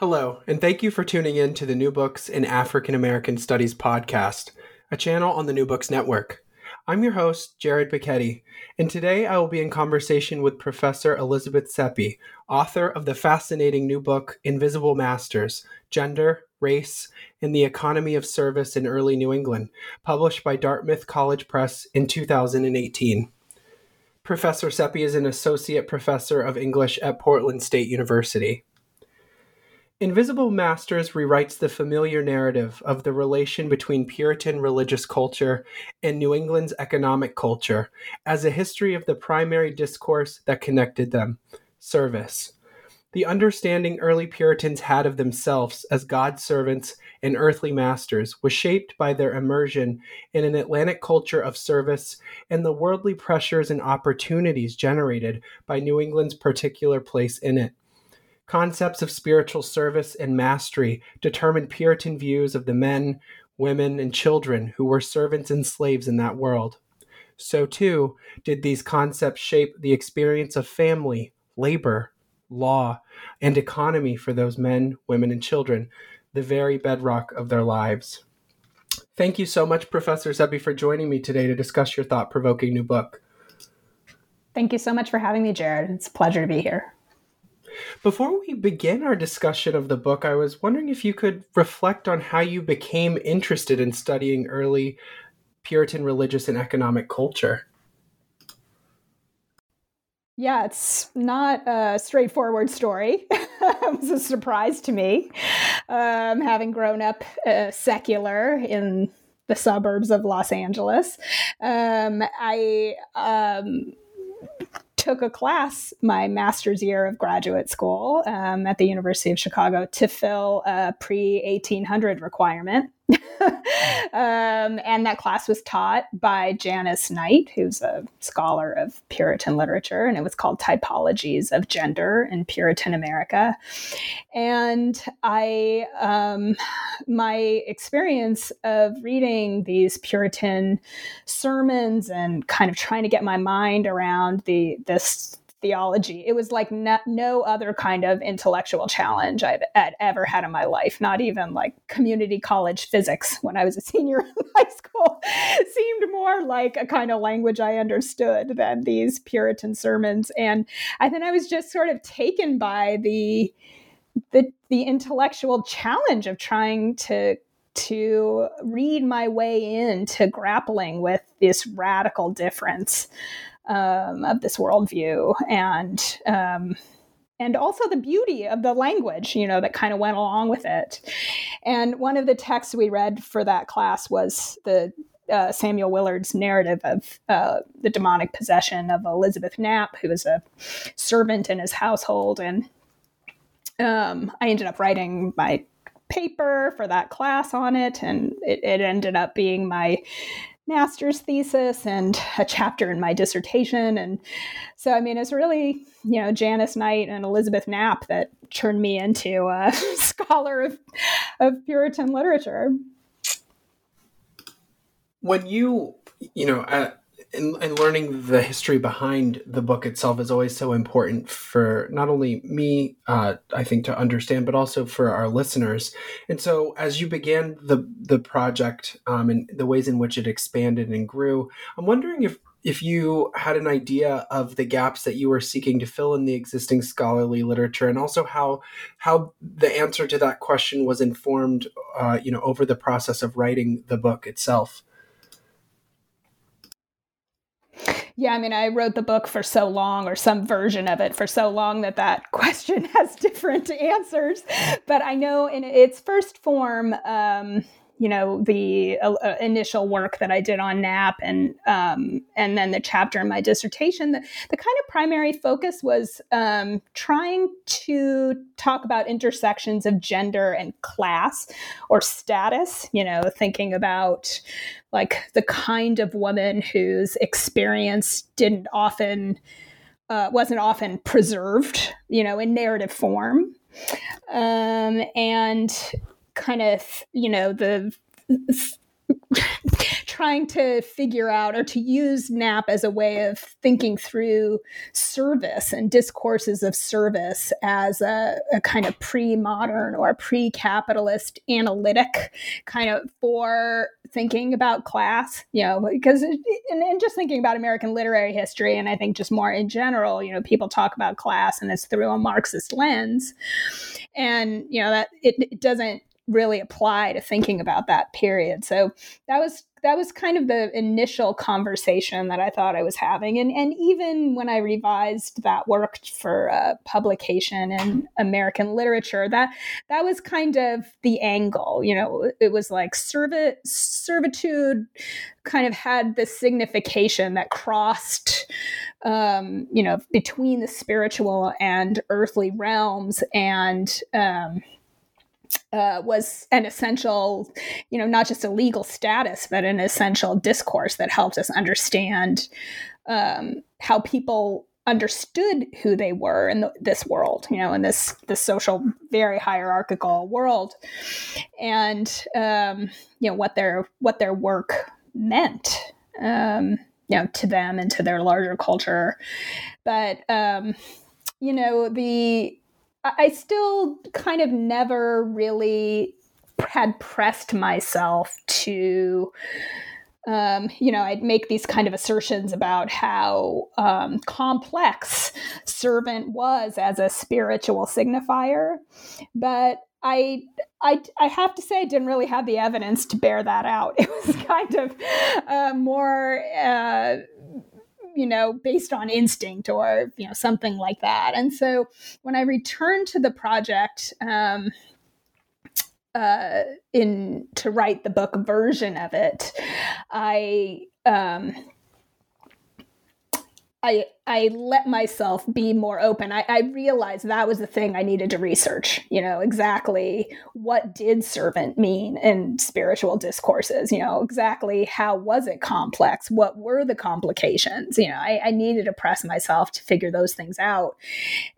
Hello, and thank you for tuning in to the New Books in African American Studies podcast, a channel on the New Books Network. I'm your host, Jared Bacchetti, and today I will be in conversation with Professor Elizabeth Seppi, author of the fascinating new book Invisible Masters Gender, Race, and the Economy of Service in Early New England, published by Dartmouth College Press in 2018. Professor Seppi is an associate professor of English at Portland State University. Invisible Masters rewrites the familiar narrative of the relation between Puritan religious culture and New England's economic culture as a history of the primary discourse that connected them service. The understanding early Puritans had of themselves as God's servants and earthly masters was shaped by their immersion in an Atlantic culture of service and the worldly pressures and opportunities generated by New England's particular place in it. Concepts of spiritual service and mastery determined Puritan views of the men, women, and children who were servants and slaves in that world. So, too, did these concepts shape the experience of family, labor, law, and economy for those men, women, and children, the very bedrock of their lives. Thank you so much, Professor Zebby, for joining me today to discuss your thought provoking new book. Thank you so much for having me, Jared. It's a pleasure to be here. Before we begin our discussion of the book, I was wondering if you could reflect on how you became interested in studying early Puritan religious and economic culture. Yeah, it's not a straightforward story. it was a surprise to me, um, having grown up uh, secular in the suburbs of Los Angeles. Um, I um, took a class my master's year of graduate school um, at the University of Chicago to fill a pre 1800 requirement. um, and that class was taught by Janice Knight, who's a scholar of Puritan literature, and it was called Typologies of Gender in Puritan America. And I, um, my experience of reading these Puritan sermons and kind of trying to get my mind around the this theology. It was like no, no other kind of intellectual challenge I've I'd, ever had in my life, not even like community college physics when I was a senior in high school. seemed more like a kind of language I understood than these Puritan sermons. And I think I was just sort of taken by the the the intellectual challenge of trying to to read my way into grappling with this radical difference um, of this worldview and um, and also the beauty of the language, you know, that kind of went along with it. And one of the texts we read for that class was the uh, Samuel Willard's narrative of uh, the demonic possession of Elizabeth Knapp, who was a servant in his household. And um, I ended up writing my paper for that class on it, and it, it ended up being my master's thesis and a chapter in my dissertation. And so, I mean, it's really, you know, Janice Knight and Elizabeth Knapp that turned me into a scholar of, of Puritan literature. When you, you know, uh, and, and learning the history behind the book itself is always so important for not only me, uh, I think, to understand, but also for our listeners. And so, as you began the the project um, and the ways in which it expanded and grew, I'm wondering if if you had an idea of the gaps that you were seeking to fill in the existing scholarly literature, and also how how the answer to that question was informed, uh, you know, over the process of writing the book itself. Yeah, I mean, I wrote the book for so long, or some version of it for so long, that that question has different answers. But I know in its first form, um, you know the uh, uh, initial work that I did on Knapp and um, and then the chapter in my dissertation. The, the kind of primary focus was um, trying to talk about intersections of gender and class or status. You know, thinking about like the kind of woman whose experience didn't often uh, wasn't often preserved. You know, in narrative form. Um, and kind of you know the trying to figure out or to use Knapp as a way of thinking through service and discourses of service as a, a kind of pre-modern or pre-capitalist analytic kind of for thinking about class, you know, because and, and, just thinking about American literary history, and I think just more in general, you know, people talk about class and it's through a Marxist lens, and you know that it, it doesn't really apply to thinking about that period. So that was that was kind of the initial conversation that I thought I was having, and and even when I revised that work for uh, publication in American literature, that that was kind of the angle. You know, it was like servi- servitude kind of had this signification that crossed um, you know between the spiritual and earthly realms and um, uh, was an essential, you know, not just a legal status, but an essential discourse that helped us understand um, how people understood who they were in the, this world, you know, in this this social, very hierarchical world, and um, you know what their what their work meant, um, you know, to them and to their larger culture. But um, you know the I still kind of never really had pressed myself to um, you know, I'd make these kind of assertions about how um, complex servant was as a spiritual signifier, but I, I, I have to say, I didn't really have the evidence to bear that out. It was kind of uh, more uh, you know, based on instinct or, you know, something like that. And so when I returned to the project, um, uh, in to write the book version of it, I um, I I let myself be more open. I, I, realized that was the thing I needed to research. You know exactly what did servant mean in spiritual discourses. You know exactly how was it complex? What were the complications? You know I, I needed to press myself to figure those things out.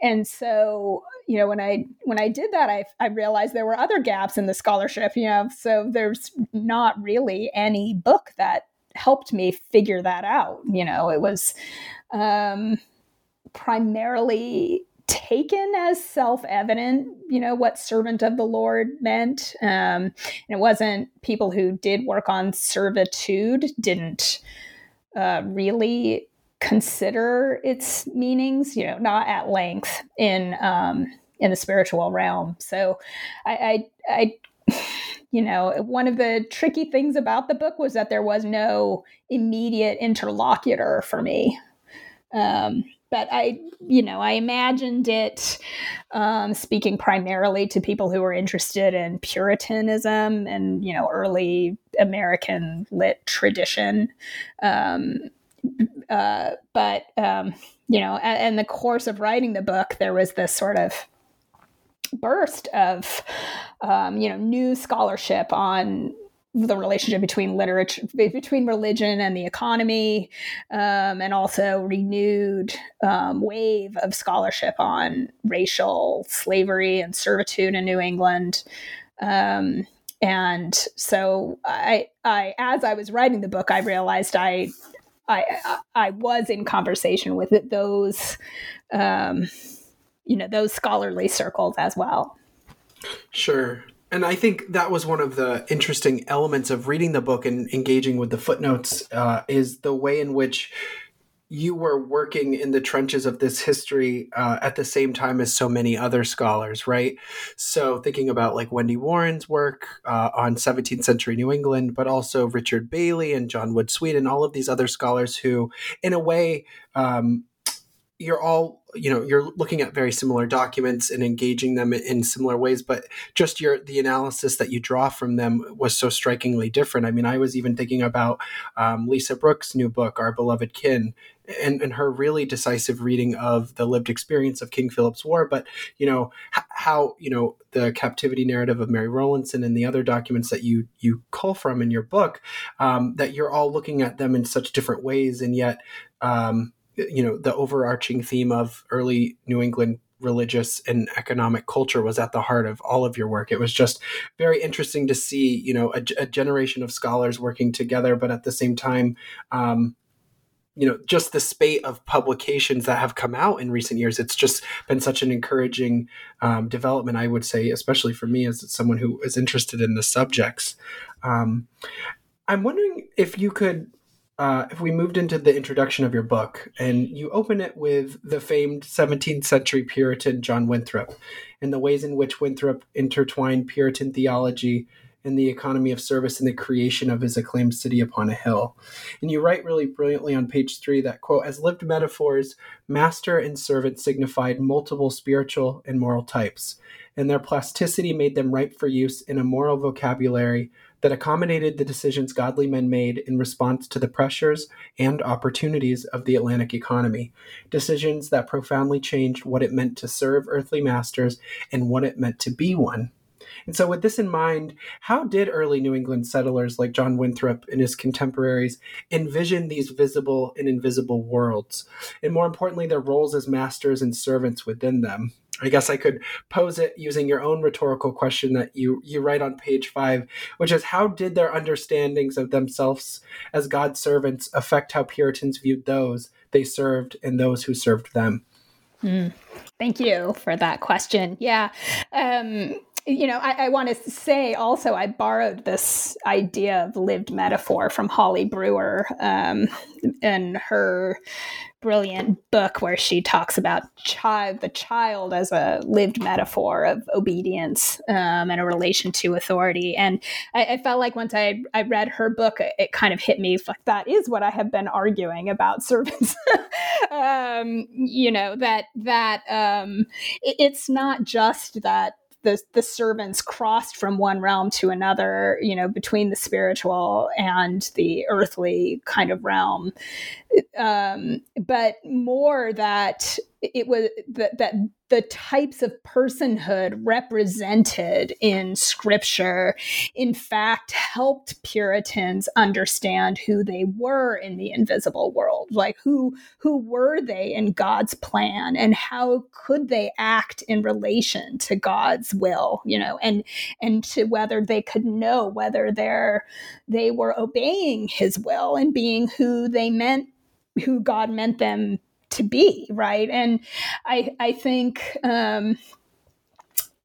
And so you know when I when I did that, I I realized there were other gaps in the scholarship. You know so there's not really any book that helped me figure that out. You know, it was um, primarily taken as self-evident you know what servant of the lord meant. Um, and it wasn't people who did work on servitude didn't uh, really consider its meanings you know not at length in um, in the spiritual realm. So i i, I you know one of the tricky things about the book was that there was no immediate interlocutor for me um, but I, you know, I imagined it um, speaking primarily to people who were interested in Puritanism and, you know, early American lit tradition. Um, uh, but, um, you know, in the course of writing the book, there was this sort of burst of, um, you know, new scholarship on the relationship between literature, between religion and the economy, um, and also renewed um, wave of scholarship on racial slavery and servitude in New England. Um, and so, I, I, as I was writing the book, I realized I, I, I was in conversation with those, um, you know, those scholarly circles as well. Sure. And I think that was one of the interesting elements of reading the book and engaging with the footnotes uh, is the way in which you were working in the trenches of this history uh, at the same time as so many other scholars, right? So, thinking about like Wendy Warren's work uh, on 17th century New England, but also Richard Bailey and John Wood Sweet, and all of these other scholars who, in a way, um, you're all you know you're looking at very similar documents and engaging them in similar ways but just your the analysis that you draw from them was so strikingly different. I mean i was even thinking about um, lisa brooks new book our beloved kin and, and her really decisive reading of the lived experience of king philip's war but you know how you know the captivity narrative of mary rowlandson and the other documents that you you cull from in your book um, that you're all looking at them in such different ways and yet um, you know the overarching theme of early New England religious and economic culture was at the heart of all of your work. It was just very interesting to see, you know, a, a generation of scholars working together, but at the same time, um, you know, just the spate of publications that have come out in recent years. It's just been such an encouraging um, development, I would say, especially for me as someone who is interested in the subjects. Um, I'm wondering if you could uh, if we moved into the introduction of your book and you open it with the famed 17th century Puritan John Winthrop and the ways in which Winthrop intertwined Puritan theology and the economy of service in the creation of his acclaimed city upon a hill. And you write really brilliantly on page three that, quote, as lived metaphors, master and servant signified multiple spiritual and moral types, and their plasticity made them ripe for use in a moral vocabulary that accommodated the decisions godly men made in response to the pressures and opportunities of the Atlantic economy. Decisions that profoundly changed what it meant to serve earthly masters and what it meant to be one. And so, with this in mind, how did early New England settlers like John Winthrop and his contemporaries envision these visible and invisible worlds? And more importantly, their roles as masters and servants within them? I guess I could pose it using your own rhetorical question that you you write on page five, which is how did their understandings of themselves as God's servants affect how Puritans viewed those they served and those who served them? Mm, thank you for that question. Yeah. Um, you know, I, I want to say also, I borrowed this idea of lived metaphor from Holly Brewer um, and her brilliant book where she talks about child, the child as a lived metaphor of obedience um, and a relation to authority. And I, I, felt like once I, I read her book, it, it kind of hit me like that is what I have been arguing about servants. um, you know that that um, it, it's not just that the the servants crossed from one realm to another, you know, between the spiritual and the earthly kind of realm. Um, but more that it was that that the types of personhood represented in scripture in fact helped puritans understand who they were in the invisible world. Like who who were they in god's plan and how could they act in relation to god's will you know and and to whether they could know whether they're they were obeying his will and being who they meant who god meant them to be right? And i i think um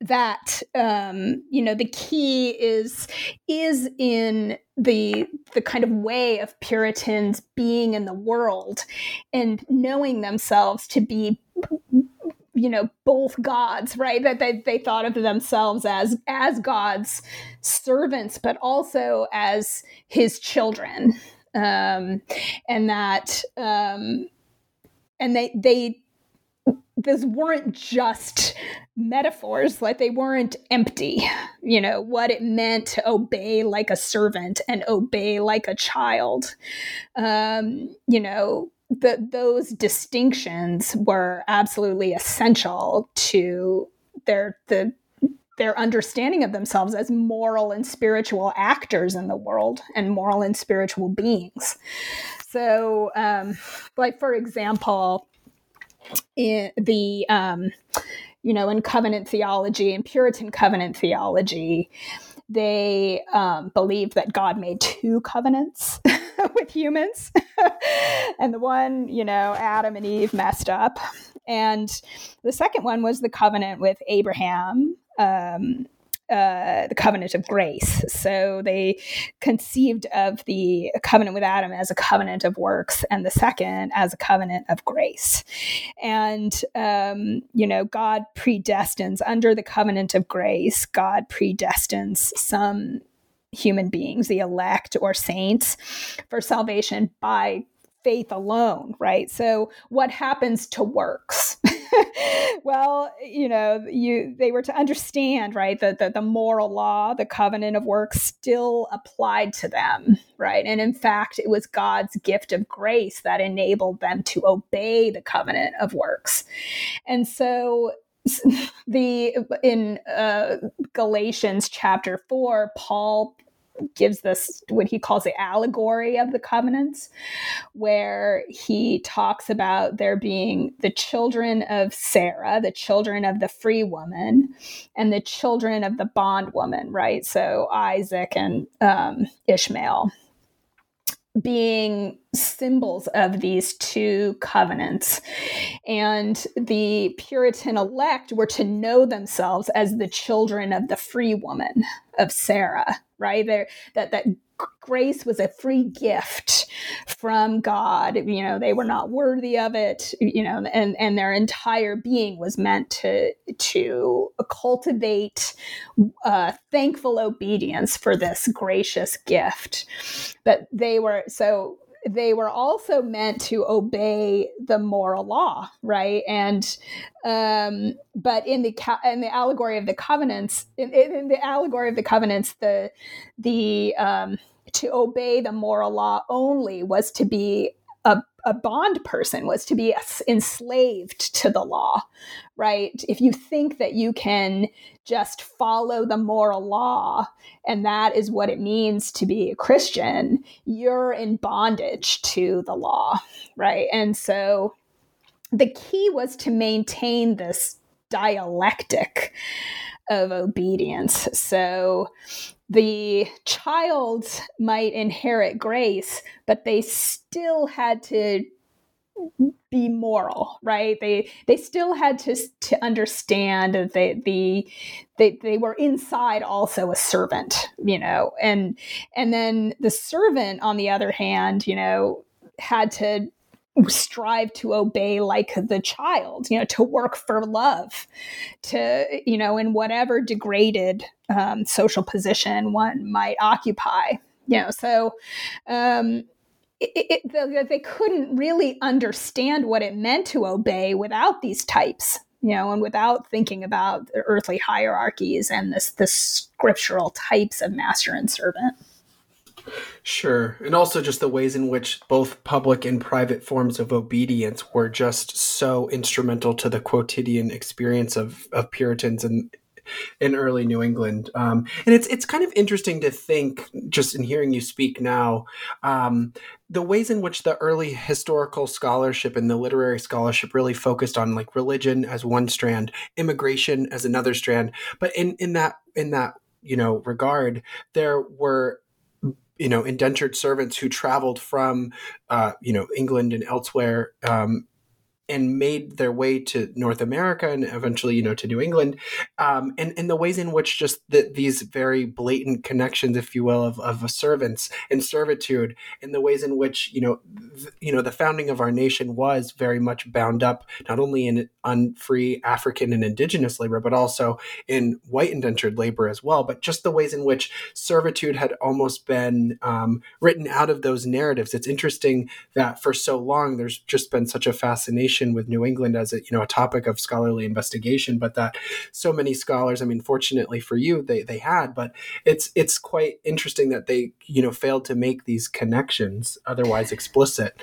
that um, you know the key is is in the the kind of way of Puritans being in the world and knowing themselves to be you know both gods right? That they, they thought of themselves as as god's servants but also as his children. Um, and that um, and they they those weren't just metaphors like they weren't empty you know what it meant to obey like a servant and obey like a child. Um you know the, those distinctions were absolutely essential to their the their understanding of themselves as moral and spiritual actors in the world and moral and spiritual beings. So um, like for example in the um, you know in covenant theology and puritan covenant theology they um, believed that god made two covenants with humans. And the one you know adam and eve messed up. And the second one was the covenant with abraham um, uh, the covenant of grace. So they conceived of the covenant with Adam as a covenant of works, and the second as a covenant of grace. And um, you know, God predestines under the covenant of grace. God predestines some human beings, the elect or saints, for salvation by faith alone, right? So what happens to works? well, you know, you they were to understand, right, that the, the moral law, the covenant of works still applied to them, right? And in fact, it was God's gift of grace that enabled them to obey the covenant of works. And so the in uh, Galatians chapter 4, Paul gives this what he calls the allegory of the covenants, where he talks about there being the children of Sarah, the children of the free woman, and the children of the bondwoman, right? So Isaac and um, Ishmael being symbols of these two covenants. And the Puritan elect were to know themselves as the children of the free woman of Sarah, right? There that that grace was a free gift from God. You know, they were not worthy of it, you know, and, and their entire being was meant to to cultivate uh, thankful obedience for this gracious gift. But they were so they were also meant to obey the moral law, right? And um, but in the in the allegory of the covenants, in, in the allegory of the covenants, the the um, to obey the moral law only was to be a, a bond person was to be enslaved to the law right? If you think that you can just follow the moral law and that is what it means to be a christian you're in bondage to the law right? And so the key was to maintain this dialectic of obedience. So the child might inherit grace, but they still had to be moral right? They they still had to to understand that the they, they were inside also a servant you know? And and then the servant on the other hand you know had to strive to obey like the child you know to work for love to you know in whatever degraded um, social position one might occupy you know? So um, it, it, the, they couldn't really understand what it meant to obey without these types you know and without thinking about the earthly hierarchies and this the scriptural types of master and servant Sure. And also just the ways in which both public and private forms of obedience were just so instrumental to the quotidian experience of, of Puritans and in early New England. Um, and it's it's kind of interesting to think, just in hearing you speak now, um, the ways in which the early historical scholarship and the literary scholarship really focused on like religion as one strand, immigration as another strand. But in in that in that you know regard, there were you know indentured servants who traveled from uh, you know England and elsewhere um, and made their way to North America and eventually, you know, to New England, um, and and the ways in which just the, these very blatant connections, if you will, of, of servants and servitude, and the ways in which you know, th- you know, the founding of our nation was very much bound up not only in unfree African and Indigenous labor, but also in white indentured labor as well. But just the ways in which servitude had almost been um, written out of those narratives. It's interesting that for so long there's just been such a fascination with New England as a you know a topic of scholarly investigation, but that so many scholars, I mean, fortunately for you, they they had, but it's it's quite interesting that they you know failed to make these connections otherwise explicit.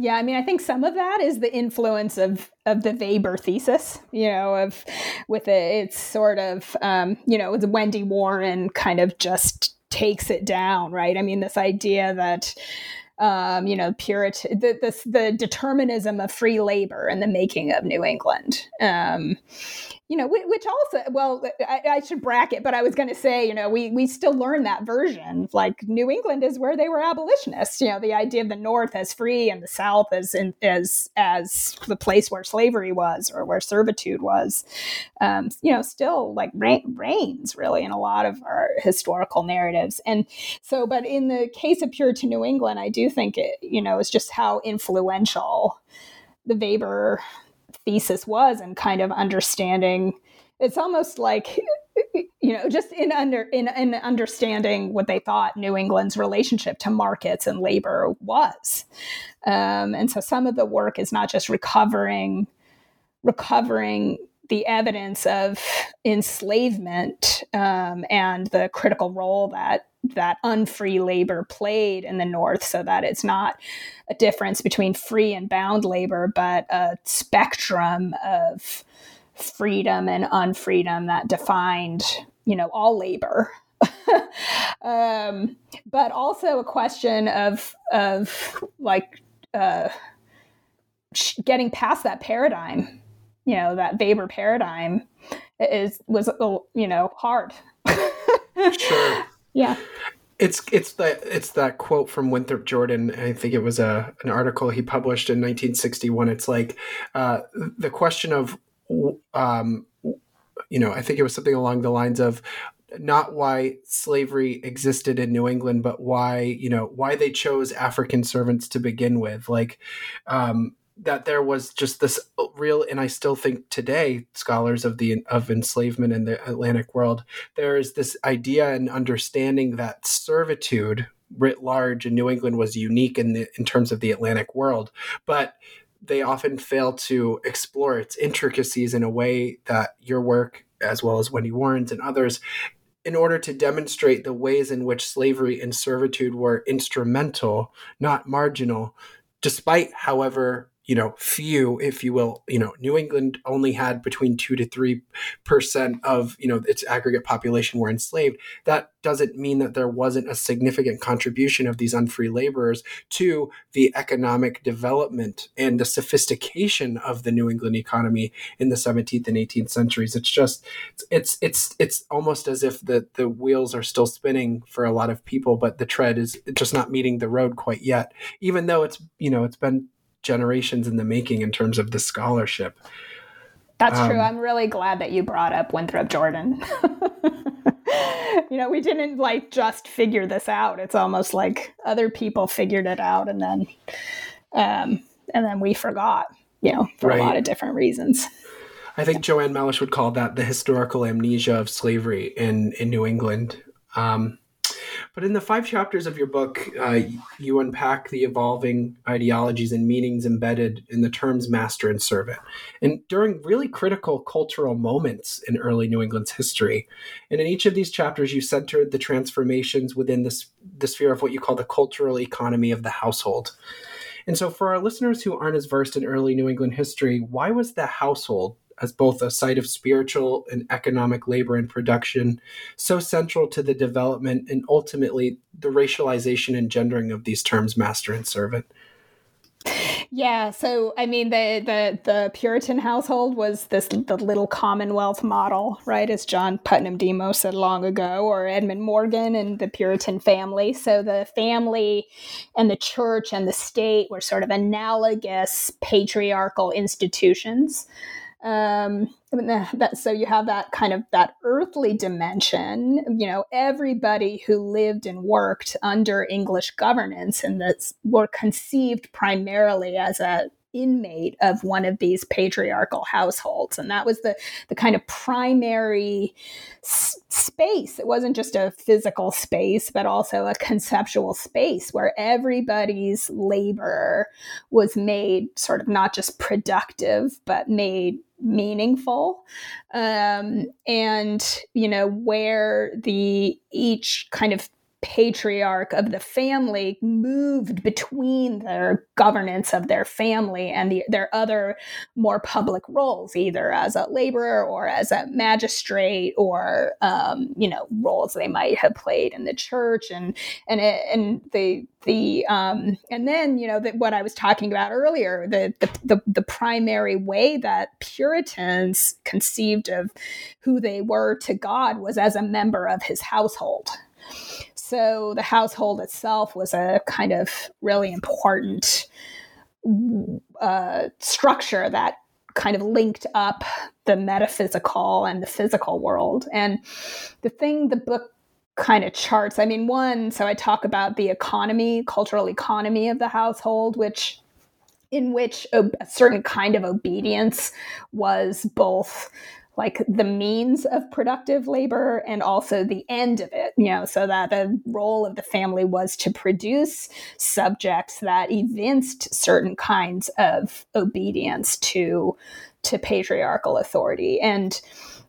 Yeah, I mean, I think some of that is the influence of of the Weber thesis, you know, of with it, it's sort of, um, you know, the Wendy Warren kind of just takes it down, right? I mean, this idea that um, you know, Puritan, the, the, the, determinism of free labor and the making of New England. Um, you know, which also, well, I, I should bracket, but I was going to say, you know, we we still learn that version. Like New England is where they were abolitionists. You know, the idea of the North as free and the South as in, as as the place where slavery was or where servitude was. Um, you know, still like reigns really in a lot of our historical narratives. And so, but in the case of Puritan New England, I do think it, you know, is just how influential the Weber thesis was and kind of understanding it's almost like you know just in under in, in understanding what they thought new england's relationship to markets and labor was. Um, and so some of the work is not just recovering recovering the evidence of enslavement um, and the critical role that that unfree labor played in the North, so that it's not a difference between free and bound labor, but a spectrum of freedom and unfreedom that defined, you know, all labor. um, but also a question of of like uh, getting past that paradigm, you know, that Weber paradigm is was you know hard. sure. Yeah. It's it's that it's that quote from Winthrop Jordan. I think it was a an article he published in 1961. It's like uh, the question of, um, you know, I think it was something along the lines of not why slavery existed in New England, but why you know why they chose African servants to begin with. Like, um, that there was just this real and i still think today scholars of the of enslavement in the atlantic world there is this idea and understanding that servitude writ large in new england was unique in the in terms of the atlantic world but they often fail to explore its intricacies in a way that your work as well as wendy warren's and others in order to demonstrate the ways in which slavery and servitude were instrumental not marginal despite however you know, few, if you will, you know, New England only had between two to three percent of, you know, its aggregate population were enslaved. That doesn't mean that there wasn't a significant contribution of these unfree laborers to the economic development and the sophistication of the New England economy in the 17th and 18th centuries. It's just, it's, it's, it's almost as if the, the wheels are still spinning for a lot of people, but the tread is just not meeting the road quite yet, even though it's, you know, it's been generations in the making in terms of the scholarship. That's um, true. I'm really glad that you brought up Winthrop Jordan. you know, we didn't like just figure this out. It's almost like other people figured it out and then um and then we forgot, you know, for right. a lot of different reasons. I think Joanne Melish would call that the historical amnesia of slavery in in New England. Um, but in the five chapters of your book, uh, you unpack the evolving ideologies and meanings embedded in the terms master and servant. And during really critical cultural moments in early New England's history. And in each of these chapters, you centered the transformations within this, the sphere of what you call the cultural economy of the household. And so, for our listeners who aren't as versed in early New England history, why was the household as both a site of spiritual and economic labor and production, so central to the development and ultimately the racialization and gendering of these terms master and servant. Yeah, so I mean the the the Puritan household was this the little Commonwealth model, right? As John Putnam Demos said long ago, or Edmund Morgan and the Puritan family. So the family and the church and the state were sort of analogous patriarchal institutions um that so you have that kind of that earthly dimension you know everybody who lived and worked under english governance and that were conceived primarily as a inmate of one of these patriarchal households. And that was the the kind of primary s- space. It wasn't just a physical space but also a conceptual space where everybody's labor was made sort of not just productive but made meaningful. Um, and you know where the each kind of patriarch of the family moved between their governance of their family and the, their other more public roles, either as a laborer or as a magistrate, or um, you know roles they might have played in the church, and and and the the um, and then you know the, what I was talking about earlier, the, the the the primary way that Puritans conceived of who they were to God was as a member of His household so the household itself was a kind of really important uh, structure that kind of linked up the metaphysical and the physical world. And the thing the book kind of charts, I mean, one, so I talk about the economy, cultural economy of the household, which in which a, a certain kind of obedience was both like the means of productive labor and also the end of it, you know, so that the role of the family was to produce subjects that evinced certain kinds of obedience to to patriarchal authority. And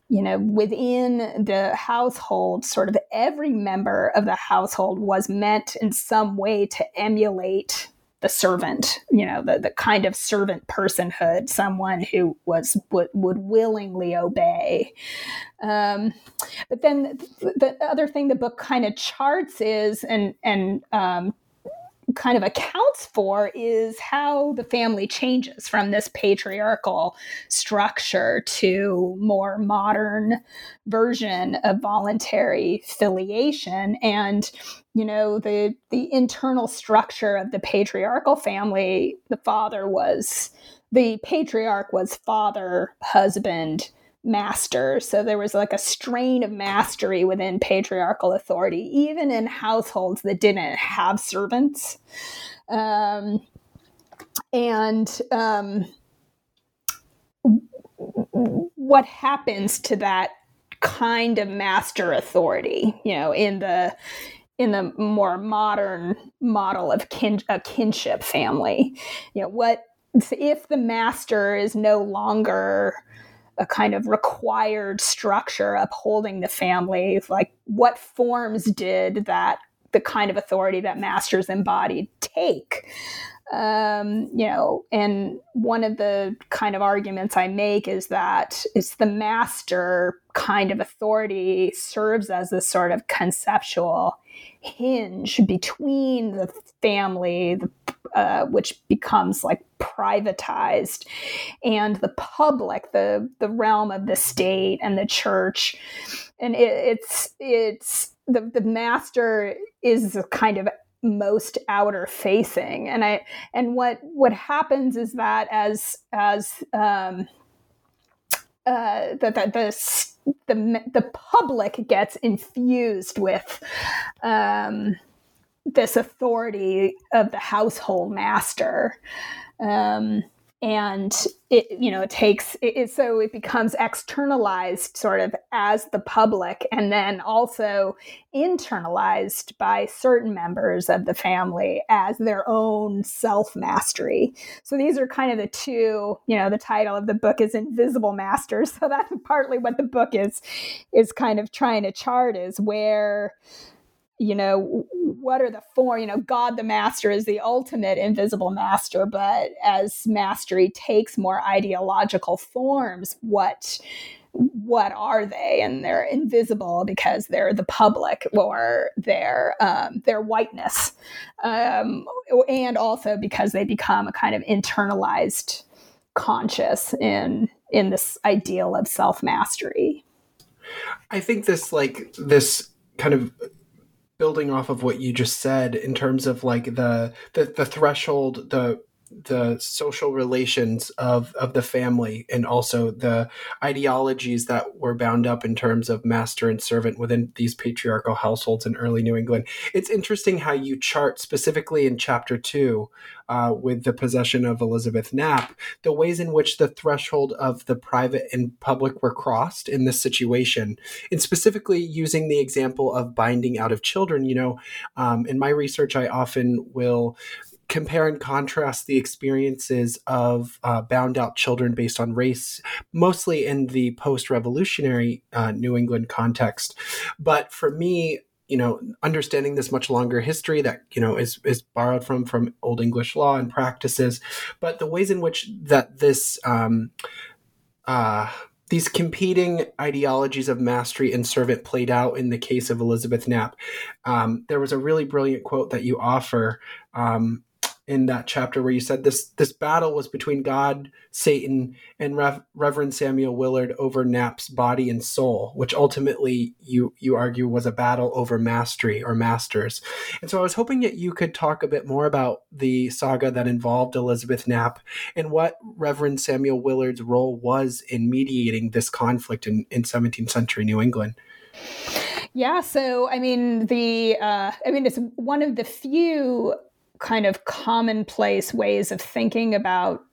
you know, within the household, sort of every member of the household was meant in some way to emulate the servant, you know, the, the kind of servant personhood, someone who was would, would willingly obey. Um, but then the, the other thing the book kind of charts is and and um, kind of accounts for is how the family changes from this patriarchal structure to more modern version of voluntary filiation and you know the the internal structure of the patriarchal family the father was the patriarch was father husband master. So there was like a strain of mastery within patriarchal authority, even in households that didn't have servants. Um, and um, what happens to that kind of master authority, you know, in the in the more modern model of kin, a kinship family, you know, what if the master is no longer a kind of required structure upholding the family like what forms did that the kind of authority that masters embodied take. Um, you know and one of the kind of arguments i make is that it's the master kind of authority serves as this sort of conceptual hinge between the family the uh, which becomes like privatized, and the public, the the realm of the state and the church, and it, it's it's the the master is kind of most outer facing and i and what what happens is that as as um uh that the, the the public gets infused with um this authority of the household master. Um, and it you know it takes it, it, so it becomes externalized sort of as the public and then also internalized by certain members of the family as their own self mastery so these are kind of the two you know the title of the book is invisible masters. So that's partly what the book is is kind of trying to chart is where you know what are the four you know god the master is the ultimate invisible master but as mastery takes more ideological forms what what are they? And they're invisible because they're the public or their um, their whiteness um, and also because they become a kind of internalized conscious in in this ideal of self mastery i think this like this kind of building off of what you just said in terms of like the the, the threshold the the social relations of of the family and also the ideologies that were bound up in terms of master and servant within these patriarchal households in early New England. It's interesting how you chart specifically in chapter two uh, with the possession of Elizabeth Knapp the ways in which the threshold of the private and public were crossed in this situation, and specifically using the example of binding out of children. You know, um, in my research, I often will compare and contrast the experiences of uh, bound out children based on race, mostly in the post revolutionary uh, New England context. But for me, you know understanding this much longer history that you know is is borrowed from from old english law and practices but the ways in which that this um uh these competing ideologies of mastery and servant played out in the case of Elizabeth Knapp. Um, there was a really brilliant quote that you offer um, in that chapter where you said this this battle was between God, Satan, and Rev- Reverend Samuel Willard over Knapp's body and soul, which ultimately you you argue was a battle over mastery or masters. And so I was hoping that you could talk a bit more about the saga that involved Elizabeth Knapp and what Reverend Samuel Willard's role was in mediating this conflict in, in 17th century New England. Yeah, so I mean the uh, I mean it's one of the few kind of commonplace ways of thinking about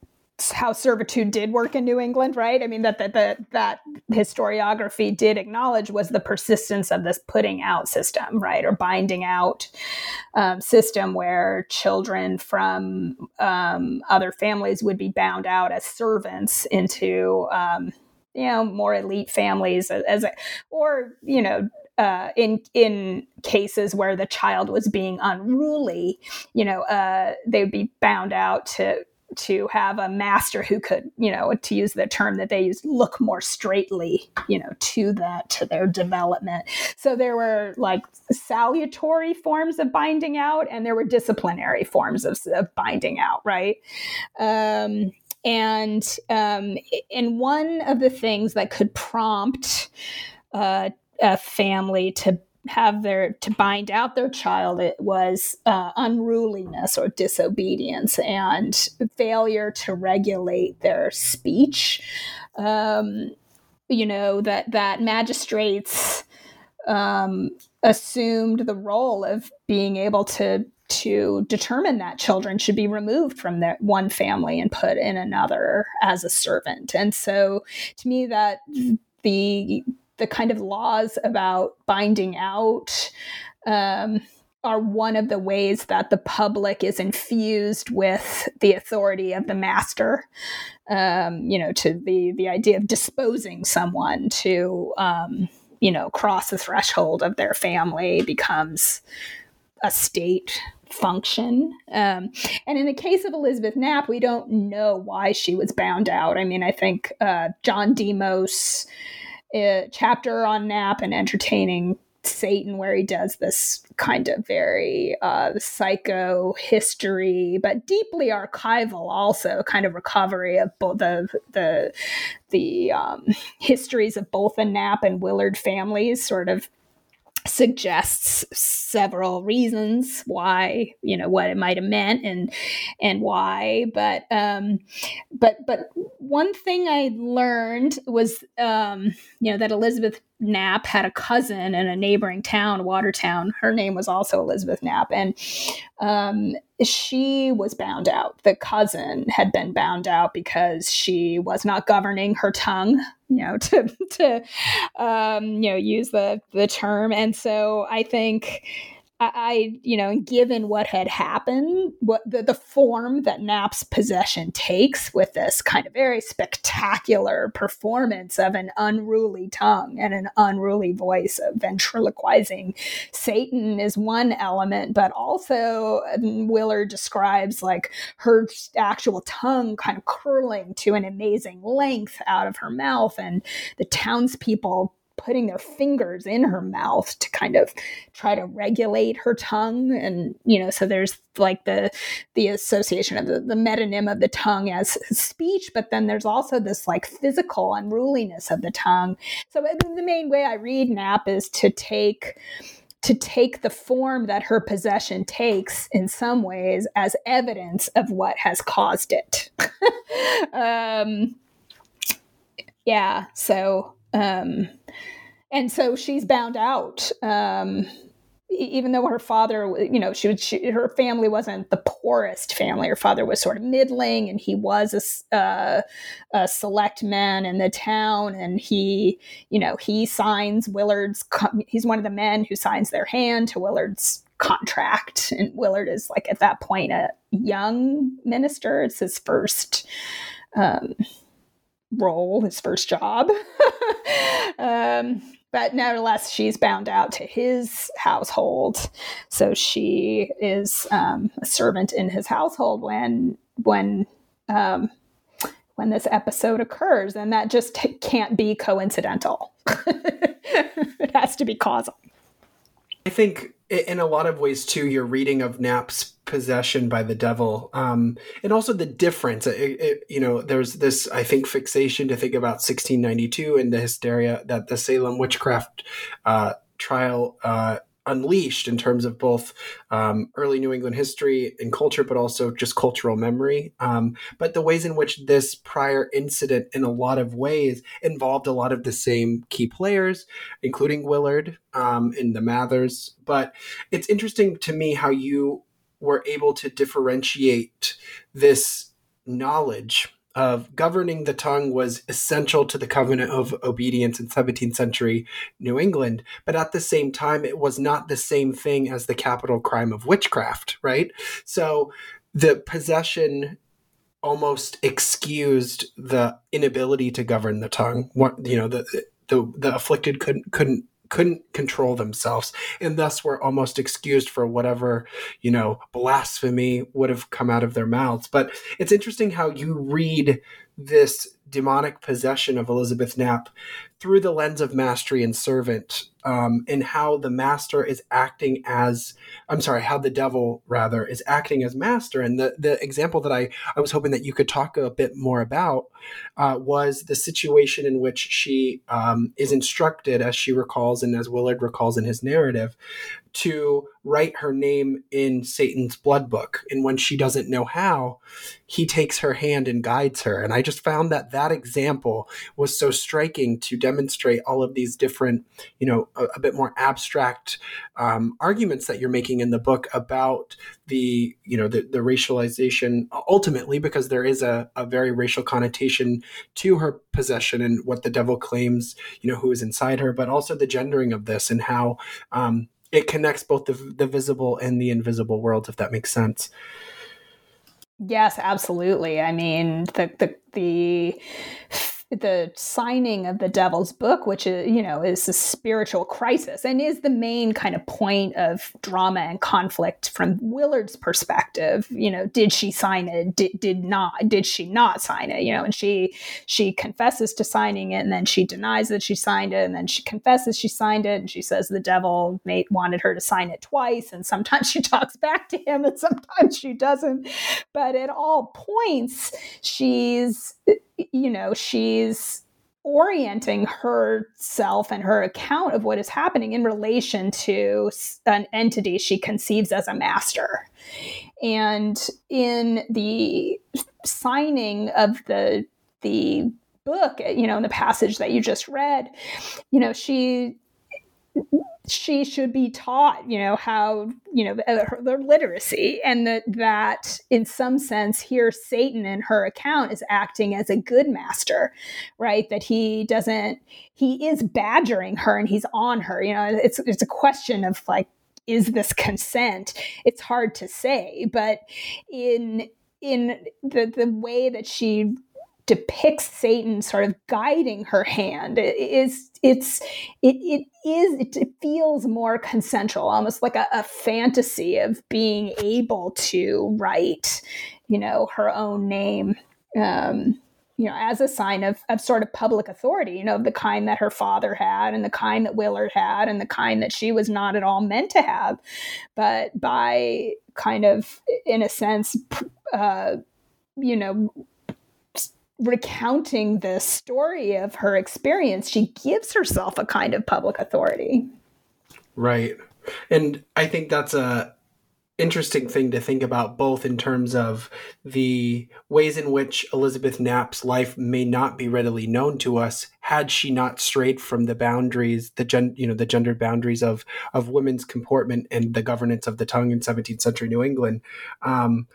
how servitude did work in New England, right? I mean that that that, that historiography did acknowledge was the persistence of this putting out system, right, or binding out um, system where children from um, other families would be bound out as servants into. Um, you know, more elite families as, as a, or you know, uh, in in cases where the child was being unruly, you know, uh, they would be bound out to to have a master who could, you know, to use the term that they used, look more straightly, you know, to that to their development. So there were like salutary forms of binding out, and there were disciplinary forms of, of binding out, right? Um, and um, and one of the things that could prompt uh, a family to have their to bind out their child it was uh, unruliness or disobedience and failure to regulate their speech. Um, you know that that magistrates um, assumed the role of being able to to determine that children should be removed from their one family and put in another as a servant. And so to me that the the kind of laws about binding out um, are one of the ways that the public is infused with the authority of the master. Um, you know, to the the idea of disposing someone to um, you know cross the threshold of their family becomes a state function. Um, and in the case of Elizabeth Knapp, we don't know why she was bound out. I mean, I think uh, John Demos a chapter on Knapp and entertaining Satan, where he does this kind of very uh, psycho history, but deeply archival, also kind of recovery of both the the the um, histories of both the Knapp and Willard families, sort of suggests several reasons why you know what it might have meant and and why but um but but one thing i learned was um you know that elizabeth Knapp had a cousin in a neighboring town, Watertown. Her name was also Elizabeth Knapp, and um, she was bound out. The cousin had been bound out because she was not governing her tongue, you know, to to um, you know use the the term. And so I think I, you know, given what had happened, what the, the form that Knapp's possession takes with this kind of very spectacular performance of an unruly tongue and an unruly voice of ventriloquizing Satan is one element, but also um, Willard describes like her actual tongue kind of curling to an amazing length out of her mouth, and the townspeople putting their fingers in her mouth to kind of try to regulate her tongue. And you know so there's like the the association of the, the metonym of the tongue as speech but then there's also this like physical unruliness of the tongue. So the main way i read Knapp is to take to take the form that her possession takes in some ways as evidence of what has caused it. Um yeah so um, and so she's bound out. Um, even though her father, you know, she, she, her family wasn't the poorest family. Her father was sort of middling, and he was a, uh, a select man in the town. And he, you know, he signs Willard's. He's one of the men who signs their hand to Willard's contract. And Willard is like at that point a young minister. It's his first. Um, role, his first job. um, but nevertheless, she's bound out to his household. So she is um, a servant in his household when when um, when this episode occurs, and that just can't be coincidental. it has to be causal. I think in a lot of ways too, your reading of Knapp's possession by the devil, um, and also the difference. It, it, you know, there's this I think fixation to think about 1692 and the hysteria that the Salem witchcraft uh, trial uh, unleashed in terms of both um, early New England history and culture, but also just cultural memory. Um, but the ways in which this prior incident, in a lot of ways, involved a lot of the same key players, including Willard um, and the Mathers. But it's interesting to me how you were able to differentiate this knowledge of governing the tongue was essential to the covenant of obedience in 17th century New England, but at the same time, it was not the same thing as the capital crime of witchcraft, right? So the possession almost excused the inability to govern the tongue. What you know, the the the afflicted couldn't couldn't couldn't control themselves. And thus were almost excused for whatever you know blasphemy would have come out of their mouths. But it's interesting how you read this demonic possession of elizabeth knapp through the lens of mastery and servant um, and how the master is acting as i'm sorry how the devil rather is acting as master. And the, the example that I, I was hoping that you could talk a bit more about uh, was the situation in which she um, is instructed as she recalls and as willard recalls in his narrative to write her name in satan's blood book. And when she doesn't know how he takes her hand and guides her. And i just found that that example was so striking to demonstrate all of these different, you know, a, a bit more abstract um, arguments that you're making in the book about the, you know, the, the racialization ultimately, because there is a, a very racial connotation to her possession and what the devil claims, you know, who is inside her, but also the gendering of this and how um, it connects both the, the visible and the invisible worlds, if that makes sense. Yes, absolutely. I mean, the the the the signing of the devil's book which is you know is a spiritual crisis and is the main kind of point of drama and conflict from willard's perspective. You know did she sign it? Did, did not did she not sign it? You know and she she confesses to signing it and then she denies that she signed it and then she confesses she signed it and she says the devil made, wanted her to sign it twice and sometimes she talks back to him and sometimes she doesn't. But at all points she's you know, she's orienting herself and her account of what is happening in relation to an entity she conceives as a master. And in the signing of the the book, you know, in the passage that you just read, you know, she she should be taught, you know, how, you know, their literacy and that, that in some sense here Satan in her account is acting as a good master, right? That he doesn't, he is badgering her and he's on her, you know, it's, it's a question of like, is this consent? It's hard to say, but in, in the, the way that she depicts Satan sort of guiding her hand. Is it's it it is it feels more consensual, almost like a, a fantasy of being able to write, you know, her own name. Um, you know, as a sign of, of sort of public authority, you know, the kind that her father had and the kind that Willard had and the kind that she was not at all meant to have. But by kind of, in a sense, uh, you know, recounting the story of her experience, she gives herself a kind of public authority. Right. And I think that's a interesting thing to think about both in terms of the ways in which Elizabeth Knapp's life may not be readily known to us had she not strayed from the boundaries the gen, you know the gendered boundaries of of women's comportment and the governance of the tongue in 17th century New England um,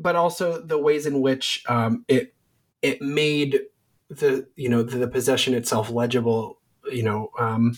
but also the ways in which um, it it made the you know the, the possession itself legible you know um,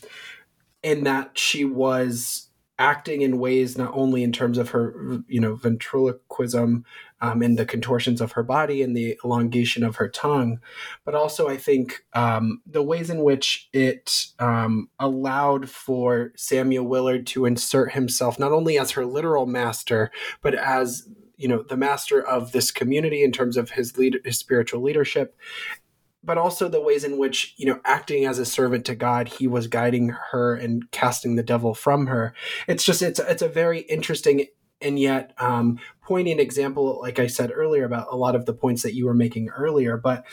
in that she was acting in ways not only in terms of her, you know, ventriloquism um, and the contortions of her body and the elongation of her tongue, but also I think um, the ways in which it um, allowed for Samuel Willard to insert himself not only as her literal master, but as you know the master of this community in terms of his lead, his spiritual leadership but also the ways in which you know acting as a servant to god he was guiding her and casting the devil from her. It's just it's it's a very interesting and yet um, poignant example like i said earlier about a lot of the points that you were making earlier. But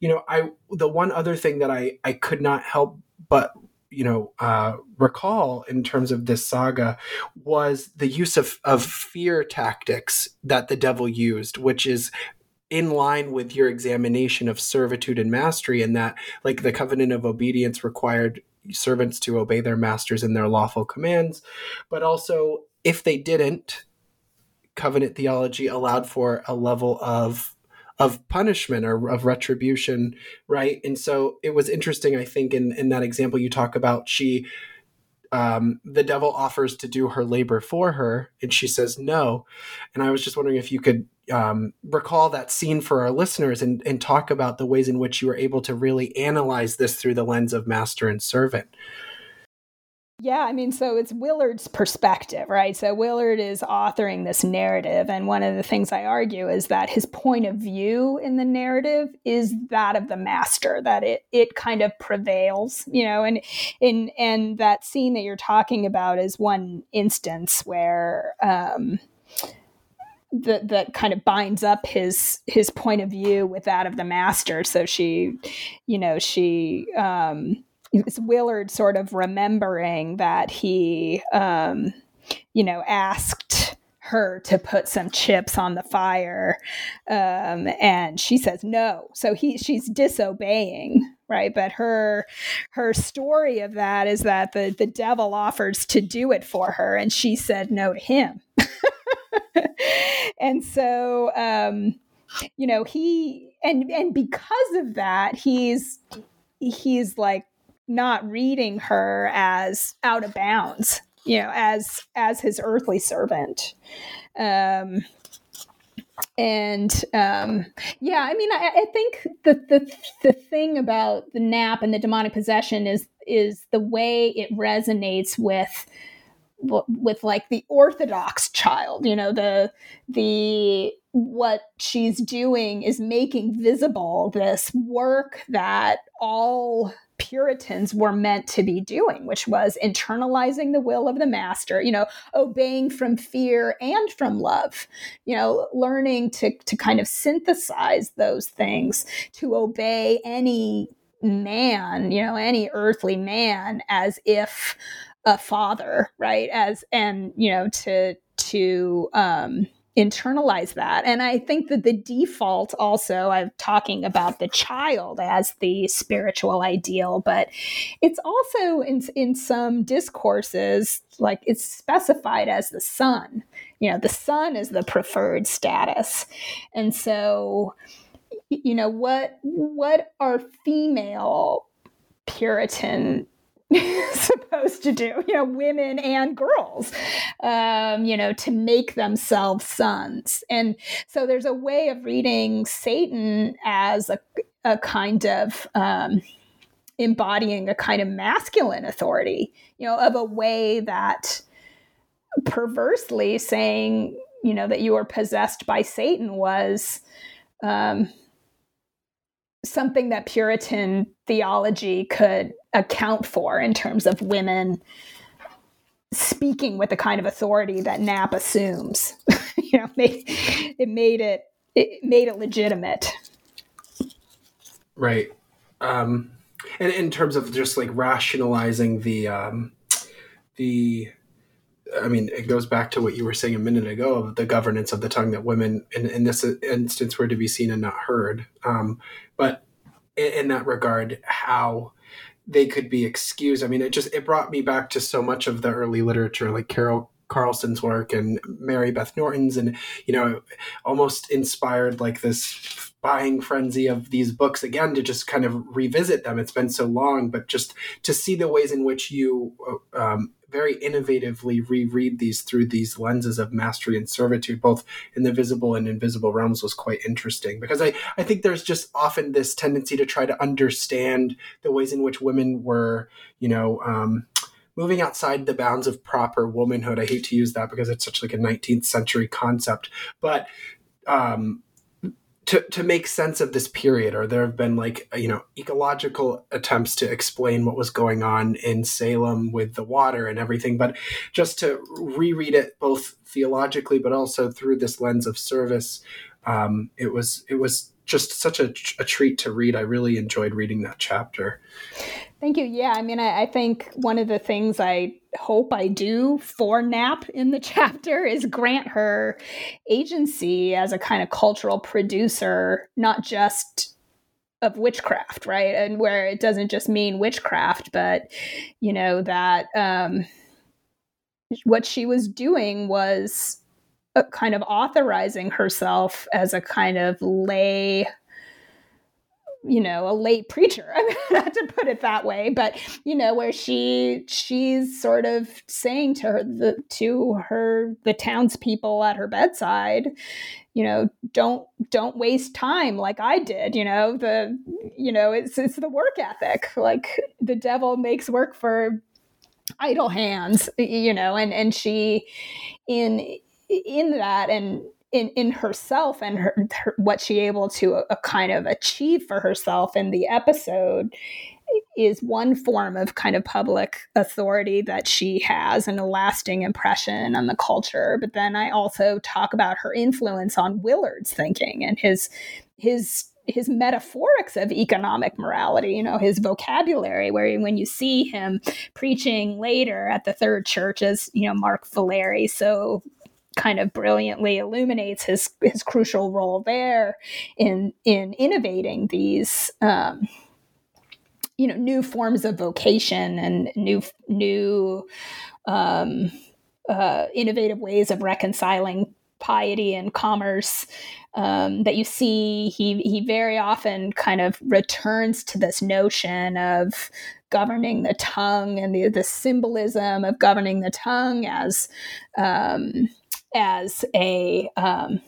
you know i the one other thing that i i could not help but you know uh, recall in terms of this saga was the use of of fear tactics that the devil used which is in line with your examination of servitude and mastery and that like the covenant of obedience required servants to obey their masters in their lawful commands. But also if they didn't covenant theology allowed for a level of of punishment or of retribution right and so it was interesting i think in in that example you talk about she um, the devil offers to do her labor for her, and she says no. And I was just wondering if you could um, recall that scene for our listeners and, and talk about the ways in which you were able to really analyze this through the lens of master and servant. Yeah, I mean, so it's Willard's perspective, right? So Willard is authoring this narrative. And one of the things I argue is that his point of view in the narrative is that of the master, that it it kind of prevails, you know, and in and that scene that you're talking about is one instance where um that that kind of binds up his his point of view with that of the master. So she, you know, she um it's Willard sort of remembering that he, um, you know, asked her to put some chips on the fire, um, and she says no. So he she's disobeying, right? But her her story of that is that the the devil offers to do it for her, and she said no to him. and so, um, you know, he and and because of that, he's he's like not reading her as out of bounds you know as as his earthly servant. Um and um yeah i mean I, I think the the the thing about the Knapp and the demonic possession is is the way it resonates with with like the orthodox child you know the the what she's doing is making visible this work that all Puritans were meant to be doing, which was internalizing the will of the master, you know, obeying from fear and from love, you know, learning to, to kind of synthesize those things, to obey any man, you know, any earthly man as if a father, right? As, and, you know, to, to, um, internalize that. And I think that the default also, I'm talking about the child as the spiritual ideal, but it's also in, in some discourses, like it's specified as the son. You know, the son is the preferred status. And so, you know, what what are female Puritan supposed to do, you know, women and girls, um, you know, to make themselves sons. And so there's a way of reading Satan as a, a kind of um, embodying a kind of masculine authority, you know, of a way that perversely saying, you know, that you were possessed by Satan was. Um, something that Puritan theology could account for in terms of women speaking with the kind of authority that Knapp assumes. you know, it made it it made it legitimate. Right. Um, and in terms of just like rationalizing the um, the I mean, it goes back to what you were saying a minute ago of the governance of the tongue that women, in, in this instance, were to be seen and not heard. Um, but in, in, that regard, how they could be excused. I mean, it just it brought me back to so much of the early literature, like Carol Karlsen's work and Mary Beth Norton's, and you know, almost inspired like this buying frenzy of these books again to just kind of revisit them. It's been so long, but just to see the ways in which you um, very innovatively reread these through these lenses of mastery and servitude, both in the visible and invisible realms, was quite interesting because I, I think there's just often this tendency to try to understand the ways in which women were, you know, um, moving outside the bounds of proper womanhood. I hate to use that because it's such like a 19th century concept, but um, to, to make sense of this period or there have been like you know ecological attempts to explain what was going on in salem with the water and everything but just to reread it both theologically but also through this lens of service um, it was it was just such a, a treat to read i really enjoyed reading that chapter Thank you. Yeah, I mean, I, I, think one of the things I hope I do for Knapp in the chapter is grant her agency as a kind of cultural producer, not just of witchcraft, right? And where it doesn't just mean witchcraft, but, you know, that um, what she was doing was Uh, kind of authorizing herself as a kind of lay you know a late preacher. I mean not to put it that way but you know where she she's sort of saying to her the to her the townspeople at her bedside you know don't don't waste time like i did you know the you know it's it's the work ethic. Like the devil makes work for idle hands you know and and she in in that and in in herself and her, her what she able to a uh, kind of achieve for herself in the episode is one form of kind of public authority that she has and a lasting impression on the culture. But then i also talk about her influence on willard's thinking and his his his metaphorics of economic morality, you know, his vocabulary, where when you see him preaching later at the third church as, you know, Mark Valeri so kind of brilliantly illuminates his his crucial role there in in innovating these um, you know new forms of vocation and new new um, uh, innovative ways of reconciling piety and commerce um, that you see he he very often kind of returns to this notion of governing the tongue and the, the symbolism of governing the tongue as um, as a um,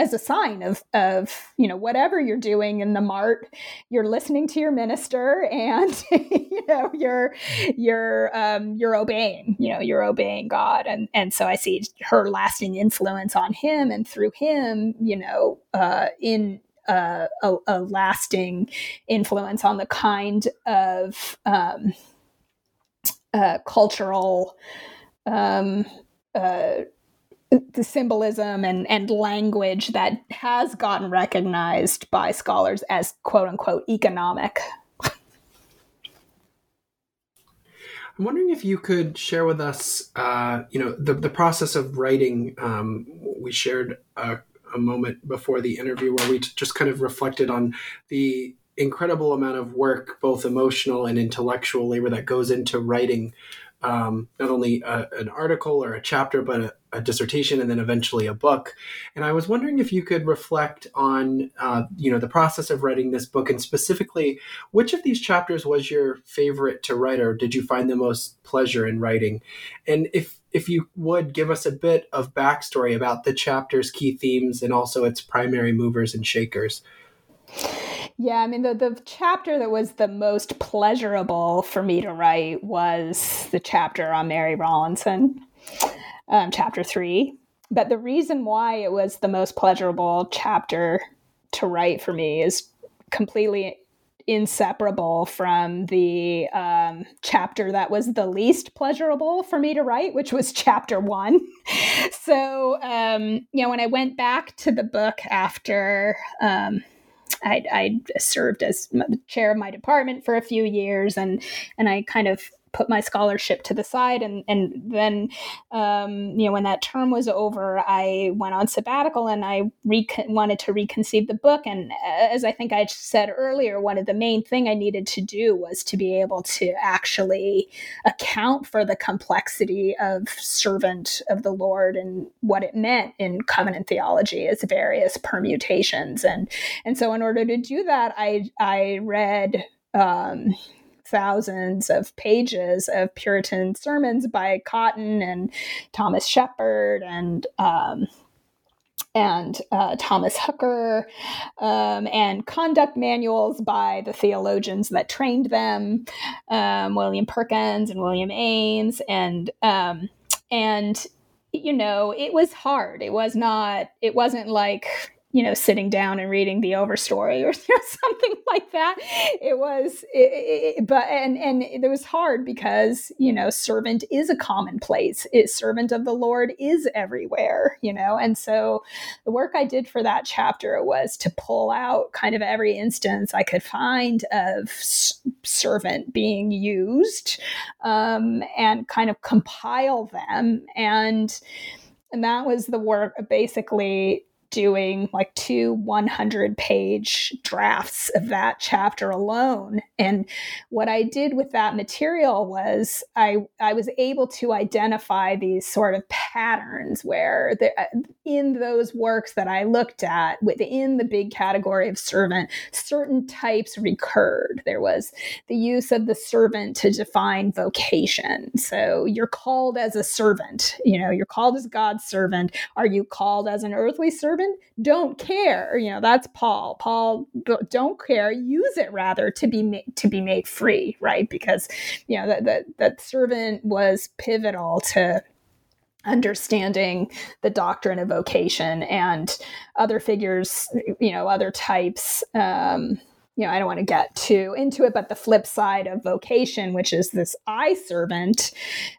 as a sign of of you know whatever you're doing in the mart you're listening to your minister and you know you're you're um, you're obeying you know you're obeying god. And and so i see her lasting influence on him and through him you know uh, in uh, a, a, lasting influence on the kind of um, uh, cultural um, uh, the symbolism and, and language that has gotten recognized by scholars as quote unquote economic. I'm wondering if you could share with us, uh, you know, the, the process of writing. Um, we shared a, a, moment before the interview where we t- just kind of reflected on the incredible amount of work, both emotional and intellectual labor that goes into writing um, not only a, an article or a chapter, but a, a, dissertation and then eventually a book. And I was wondering if you could reflect on, uh, you know, the process of writing this book, and specifically, which of these chapters was your favorite to write, or did you find the most pleasure in writing? And if if you would give us a bit of backstory about the chapter's key themes and also its primary movers and shakers. Yeah, I mean, the, the chapter that was the most pleasurable for me to write was the chapter on Mary Rowlandson, um, chapter three. But the reason why it was the most pleasurable chapter to write for me is completely inseparable from the um, chapter that was the least pleasurable for me to write, which was chapter one. so, um, you know, when I went back to the book after. Um, I, served as chair of my department for a few years, and and I kind of put my scholarship to the side. And and then um, you know when that term was over i went on sabbatical and i wanted to reconceive the book. And uh, as i think i said earlier one of the main thing i needed to do was to be able to actually account for the complexity of servant of the lord and what it meant in covenant theology as various permutations. And and so in order to do that i i read um, thousands of pages of Puritan sermons by Cotton and Thomas Shepard and um, and uh, Thomas Hooker, um, and conduct manuals by the theologians that trained them, um, William Perkins and William Ames, and um, and you know it was hard. It was not. It wasn't like you know, sitting down and reading the overstory or you know, something like that. It was, it, it, but and and it was hard because you know, servant is a commonplace. Servant of the Lord is everywhere, you know, and so the work I did for that chapter was to pull out kind of every instance I could find of servant being used, um, and kind of compile them and. And that was the work basically doing like two 100 page drafts of that chapter alone. And what i did with that material was i i was able to identify these sort of patterns where the, uh, in those works that i looked at within the big category of servant certain types recurred. There was the use of the servant to define vocation. So you're called as a servant you know you're called as god's servant. Are you called as an earthly servant don't care. You know that's paul. Paul don't care. Use it rather to be made to be made free right? Because you know that that, that servant was pivotal to understanding the doctrine of vocation and other figures you know other types um you know, I don't want to get too into it, but the flip side of vocation, which is this eye servant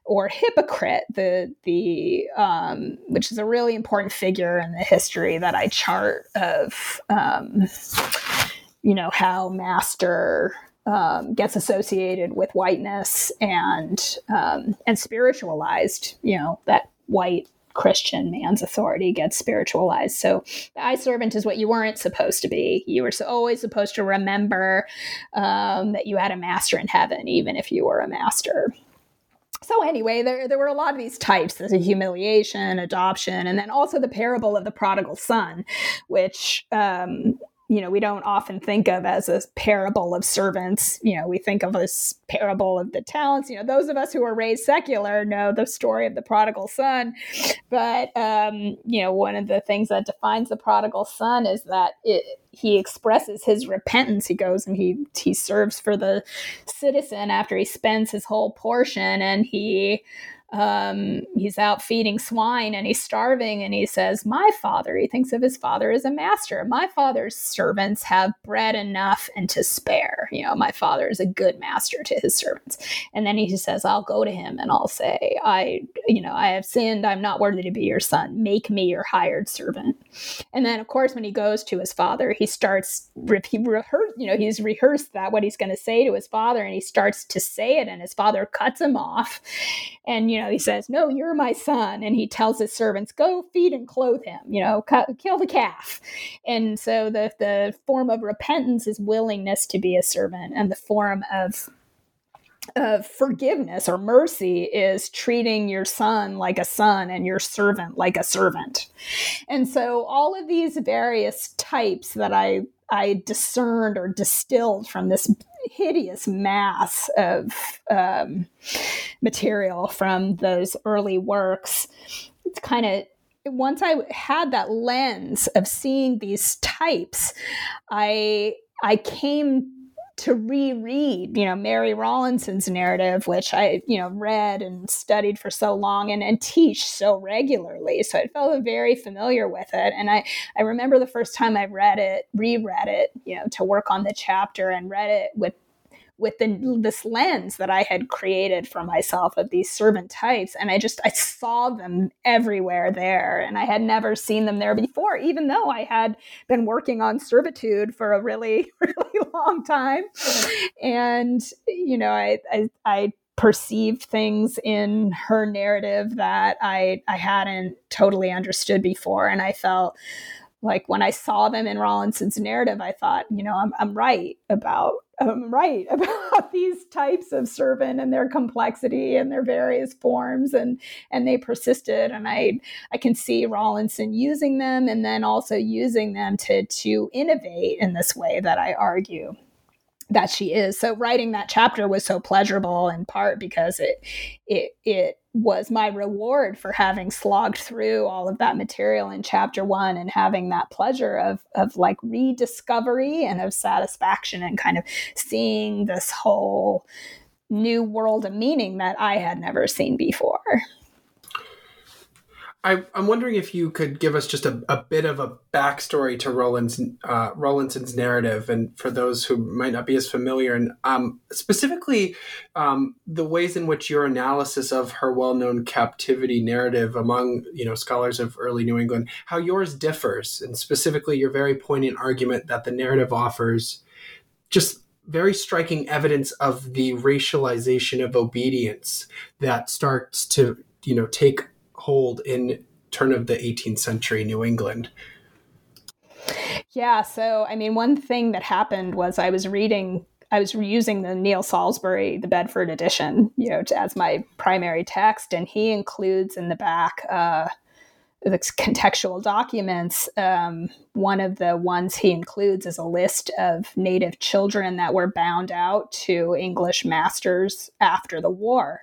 or hypocrite, the the um, which is a really important figure in the history that I chart of, um, you know, how master um, gets associated with whiteness and um, and spiritualized. You know that white Christian man's authority gets spiritualized. So the eye servant is what you weren't supposed to be. You were always supposed to remember um, that you had a master in heaven, even if you were a master. So anyway, there, there were a lot of these types. There's a humiliation, adoption, and then also the parable of the prodigal son, which um, you know, we don't often think of as a parable of servants. You know, we think of this parable of the talents. You know, those of us who are raised secular know the story of the prodigal son. But, um, you know, one of the things that defines the prodigal son is that it, he expresses his repentance. He goes and he he serves for the citizen after he spends his whole portion, and he um, he's out feeding swine and he's starving and he says my father he thinks of his father as a master my father's servants have bread enough and to spare. You know my father is a good master to his servants. And then he says i'll go to him and i'll say i you know i have sinned. I'm not worthy to be your son. Make me your hired servant. And then of course when he goes to his father he starts he rehearse you know he's rehearsed that what he's going to say to his father and he starts to say it and his father cuts him off. And you know know, he says, No, you're my son. And he tells his servants, Go feed and clothe him, you know, kill the calf. And so the, the form of repentance is willingness to be a servant, and the form of of forgiveness or mercy is treating your son like a son and your servant like a servant. And so all of these various types that I I discerned or distilled from this hideous mass of um, material from those early works. It's kind of once I had that lens of seeing these types, I I came to reread, you know, Mary Rowlandson's narrative, which I, you know, read and studied for so long and, and teach so regularly. So I felt very familiar with it. And I, I remember the first time I read it, reread it, you know, to work on the chapter and read it with with the, this lens that I had created for myself of these servant types. And I just, I saw them everywhere there. And I had never seen them there before, even though I had been working on servitude for a really, really long time. And, you know, I, I, I perceived things in her narrative that I, I hadn't totally understood before. And I felt, like when I saw them in Rowlandson's narrative, I thought, you know, I'm, I'm right about I'm right about these types of servant and their complexity and their various forms, and and they persisted. And I I can see Rowlandson using them, and then also using them to to innovate in this way that I argue that she is. So writing that chapter was so pleasurable in part because it it it was my reward for having slogged through all of that material in chapter 1 and having that pleasure of of like rediscovery and of satisfaction and kind of seeing this whole new world of meaning that I had never seen before. I, am wondering if you could give us just a, a bit of a backstory to Rollins, uh, Rowlandson's narrative, and for those who might not be as familiar, and um, specifically um, the ways in which your analysis of her well-known captivity narrative among you know scholars of early New England, how yours differs, and specifically your very poignant argument that the narrative offers just very striking evidence of the racialization of obedience that starts to you know take hold in turn of the 18th century New England? Yeah, so I mean, one thing that happened was I was reading, I was using the Neal Salisbury, the Bedford edition, you know, as my primary text, and he includes in the back uh, the contextual documents. Um, one of the ones he includes is a list of Native children that were bound out to English masters after the war,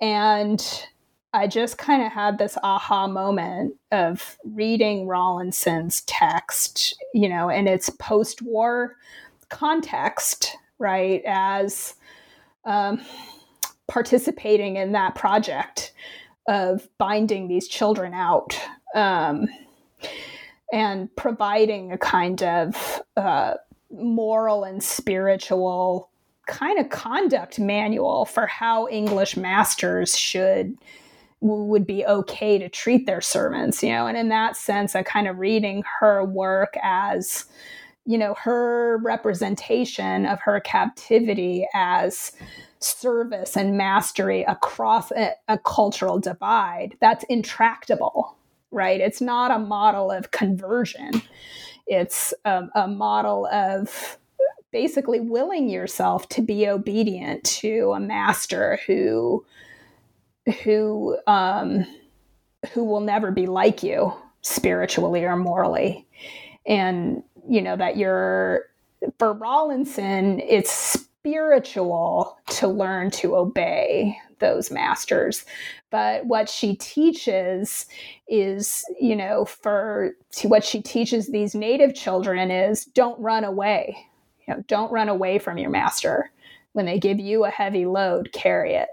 and I just kind of had this aha moment of reading Rowlandson's text, you know, in its post war context, right, as um, participating in that project of binding these children out um, and providing a kind of uh, moral and spiritual kind of conduct manual for how English masters should would be okay to treat their servants, you know. And in that sense, I kind of reading her work as, you know, her representation of her captivity as service and mastery across a, a cultural divide that's intractable, right? It's not a model of conversion, it's a, a model of basically willing yourself to be obedient to a master who who um, who will never be like you spiritually or morally, and you know that you're for Rowlandson, it's spiritual to learn to obey those masters. But what she teaches is, you know, for what she teaches these native children is don't run away. You know, don't run away from your master. When they give you a heavy load, carry it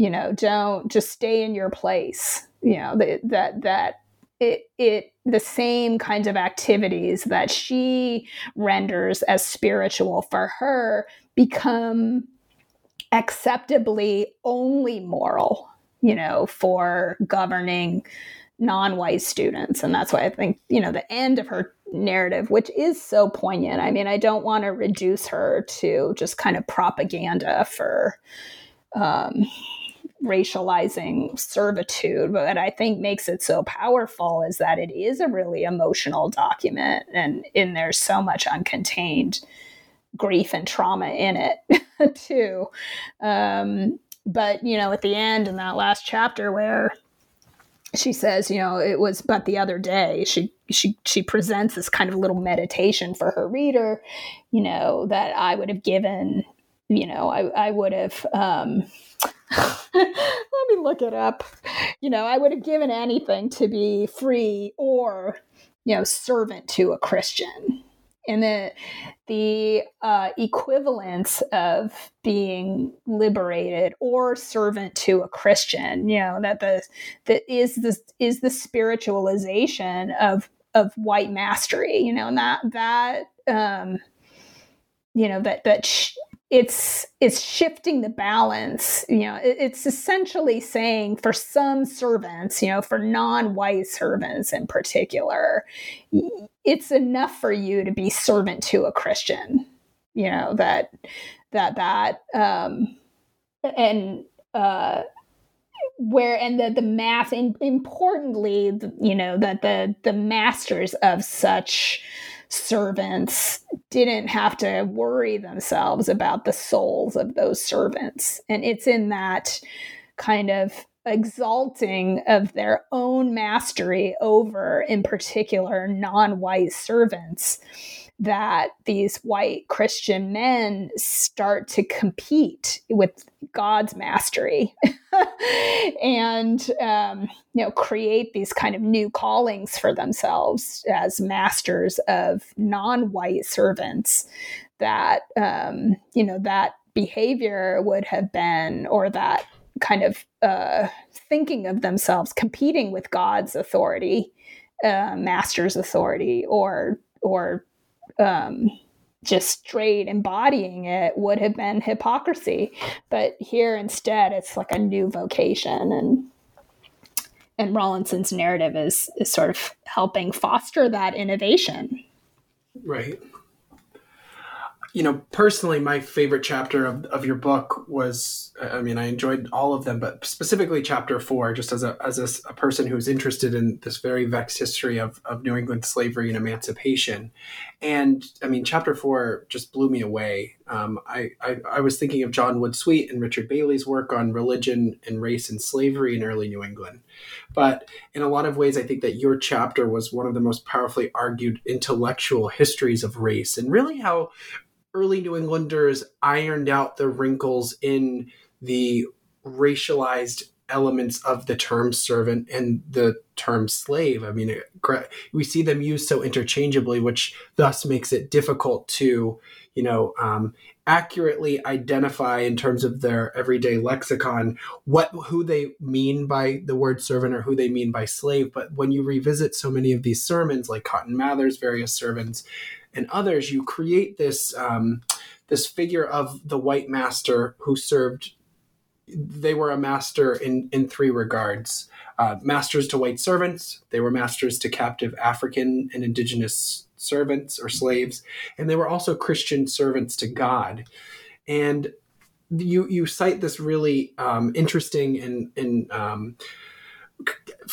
you know don't just stay in your place you know that that that it it the same kinds of activities that she renders as spiritual for her become acceptably only moral you know for governing non-white students. And that's why i think you know the end of her narrative which is so poignant. I mean i don't want to reduce her to just kind of propaganda for um, racializing servitude, but I think makes it so powerful is that it is a really emotional document and in there's so much uncontained grief and trauma in it too. Um, but you know, at the end in that last chapter where she says, you know, it was but the other day. She she she presents this kind of little meditation for her reader, you know, that I would have given, you know, I I would have um let me look it up. You know, I would have given anything to be free or, you know, servant to a Christian. And the the uh, equivalence of being liberated or servant to a Christian, you know, that the that is the is the spiritualization of of white mastery, you know, and that that um, you know that that sh- it's it's shifting the balance you know it, it's essentially saying for some servants you know for non-white servants in particular it's enough for you to be servant to a christian you know that that that um and uh where and the the math and importantly you know that the the masters of such servants didn't have to worry themselves about the souls of those servants. And it's in that kind of exalting of their own mastery over, in particular, non white servants that these white Christian men start to compete with God's mastery and um, you know create these kind of new callings for themselves as masters of non-white servants that um, you know that behavior would have been or that kind of uh, thinking of themselves competing with God's authority, uh, master's authority, or or um, just straight embodying it would have been hypocrisy. But here instead, it's like a new vocation, and and Rowlandson's narrative is is sort of helping foster that innovation. Right you know, personally, my favorite chapter of, of your book was, I mean, I enjoyed all of them, but specifically chapter four, just as a, as a, a, person who's interested in this very vexed history of, of New England slavery and emancipation. And I mean, chapter four just blew me away. Um, I, I, I, was thinking of John Wood Sweet and Richard Bailey's work on religion and race and slavery in early New England. But in a lot of ways, I think that your chapter was one of the most powerfully argued intellectual histories of race and really how early New Englanders ironed out the wrinkles in the racialized elements of the term servant and the term slave. I mean, we see them used so interchangeably, which thus makes it difficult to, you know, um, accurately identify in terms of their everyday lexicon what who they mean by the word servant or who they mean by slave. But when you revisit so many of these sermons, like Cotton Mather's various sermons, and others, you create this um, this figure of the white master who served. They were a master in in three regards: uh, masters to white servants, they were masters to captive African and indigenous servants or slaves, and they were also Christian servants to God. And you you cite this really um, interesting and and um,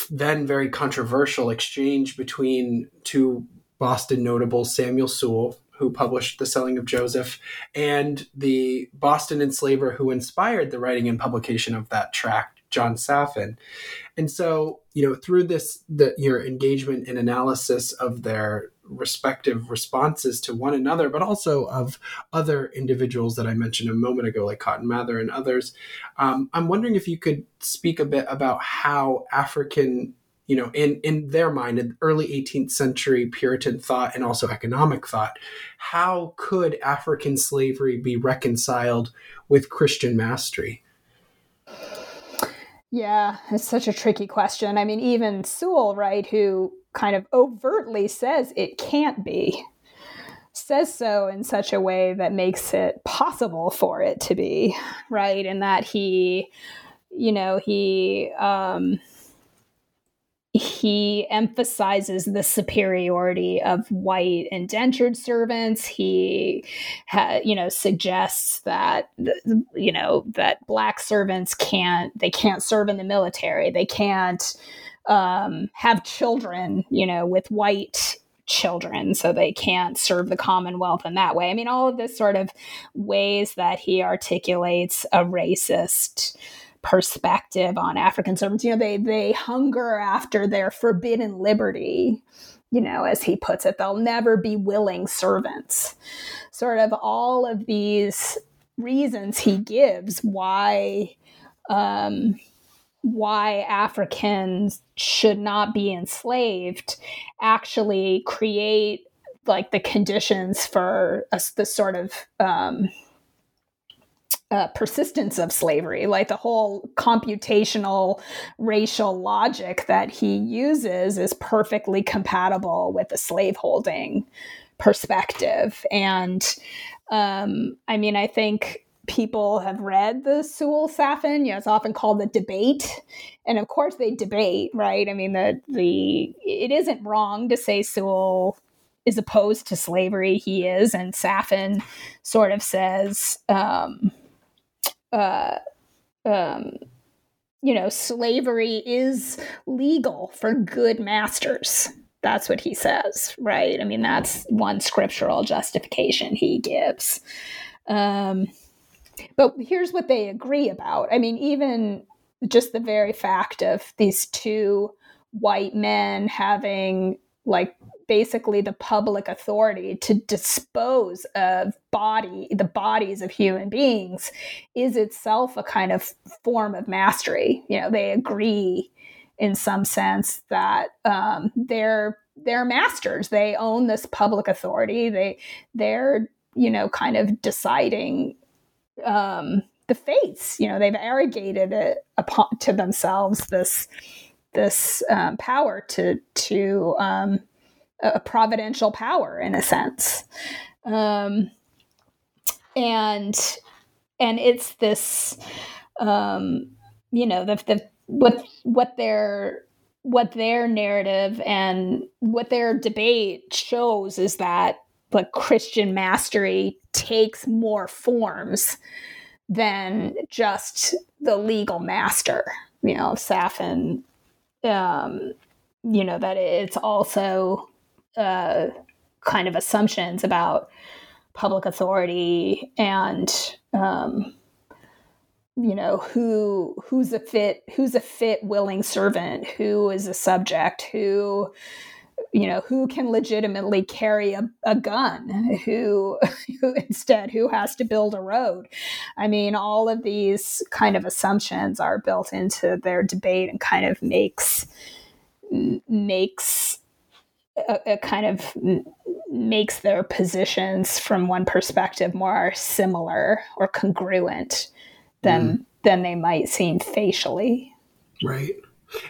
then very controversial exchange between two Boston notable Samuel Sewall, who published The Selling of Joseph, and the Boston enslaver who inspired the writing and publication of that tract, John Saffin. And so, you know, through this, the, your engagement and analysis of their respective responses to one another, but also of other individuals that I mentioned a moment ago, like Cotton Mather and others. Um, I'm wondering if you could speak a bit about how African you know, in, in their mind, in early 18th century Puritan thought and also economic thought, how could African slavery be reconciled with Christian mastery? Yeah, it's such a tricky question. I mean, even Sewall, right, who kind of overtly says it can't be, says so in such a way that makes it possible for it to be, right? And that he, you know, he, um, he emphasizes the superiority of white indentured servants. He, ha, you know, suggests that you know that black servants can't they can't serve in the military. They can't um, have children, you know, with white children, so they can't serve the Commonwealth in that way. I mean, all of this sort of ways that he articulates a racist perspective on African servants. You know, they they hunger after their forbidden liberty. You know, as he puts it, they'll never be willing servants. Sort of all of these reasons he gives why um, why Africans should not be enslaved actually create like the conditions for us the sort of um, uh, persistence of slavery, like the whole computational racial logic that he uses is perfectly compatible with the slaveholding perspective. And um, I mean, I think people have read the Sewall Saffin. You know, it's often called the debate, and of course they debate, right? I mean, the the it isn't wrong to say Sewall is opposed to slavery. He is, and Saffin sort of says. Um, uh, um, you know, slavery is legal for good masters. That's what he says, right? I mean, that's one scriptural justification he gives. Um, but here's what they agree about. I mean, even just the very fact of these two white men having like basically the public authority to dispose of body the bodies of human beings is itself a kind of form of mastery. You know they agree in some sense that um, they're they're masters. They own this public authority. They they're you know kind of deciding um, the fates. You know they've arrogated it upon to themselves this this um, power to to um, a providential power in a sense. Um, and and it's this um, you know the, the what what their what their narrative and what their debate shows is that like christian mastery takes more forms than just the legal master you know Saffin um you know that it's also kind of assumptions about public authority and um, you know who who's a fit who's a fit willing servant who is a subject who you know who can legitimately carry a, a gun who, who instead who has to build a road. I mean all of these kind of assumptions are built into their debate and kind of makes makes a, a kind of makes their positions from one perspective more similar or congruent than mm. than they might seem facially. Right.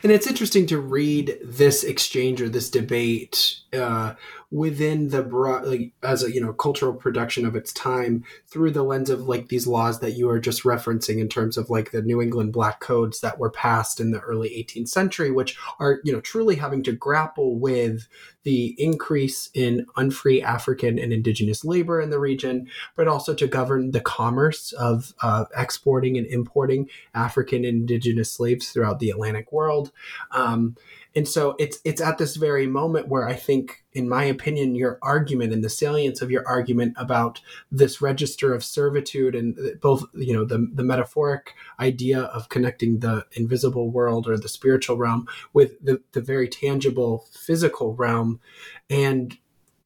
And it's interesting to read this exchange or this debate uh, within the broad, like as a you know cultural production of its time through the lens of like these laws that you are just referencing in terms of like the New England Black Codes that were passed in the early 18th century, which are you know truly having to grapple with the increase in unfree African and indigenous labor in the region, but also to govern the commerce of uh, exporting and importing African and indigenous slaves throughout the Atlantic world. Um, and so it's it's at this very moment where I think, in my opinion, your argument and the salience of your argument about this register of servitude and uh, both, you know, the the metaphoric idea of connecting the invisible world or the spiritual realm with the, the very tangible physical realm and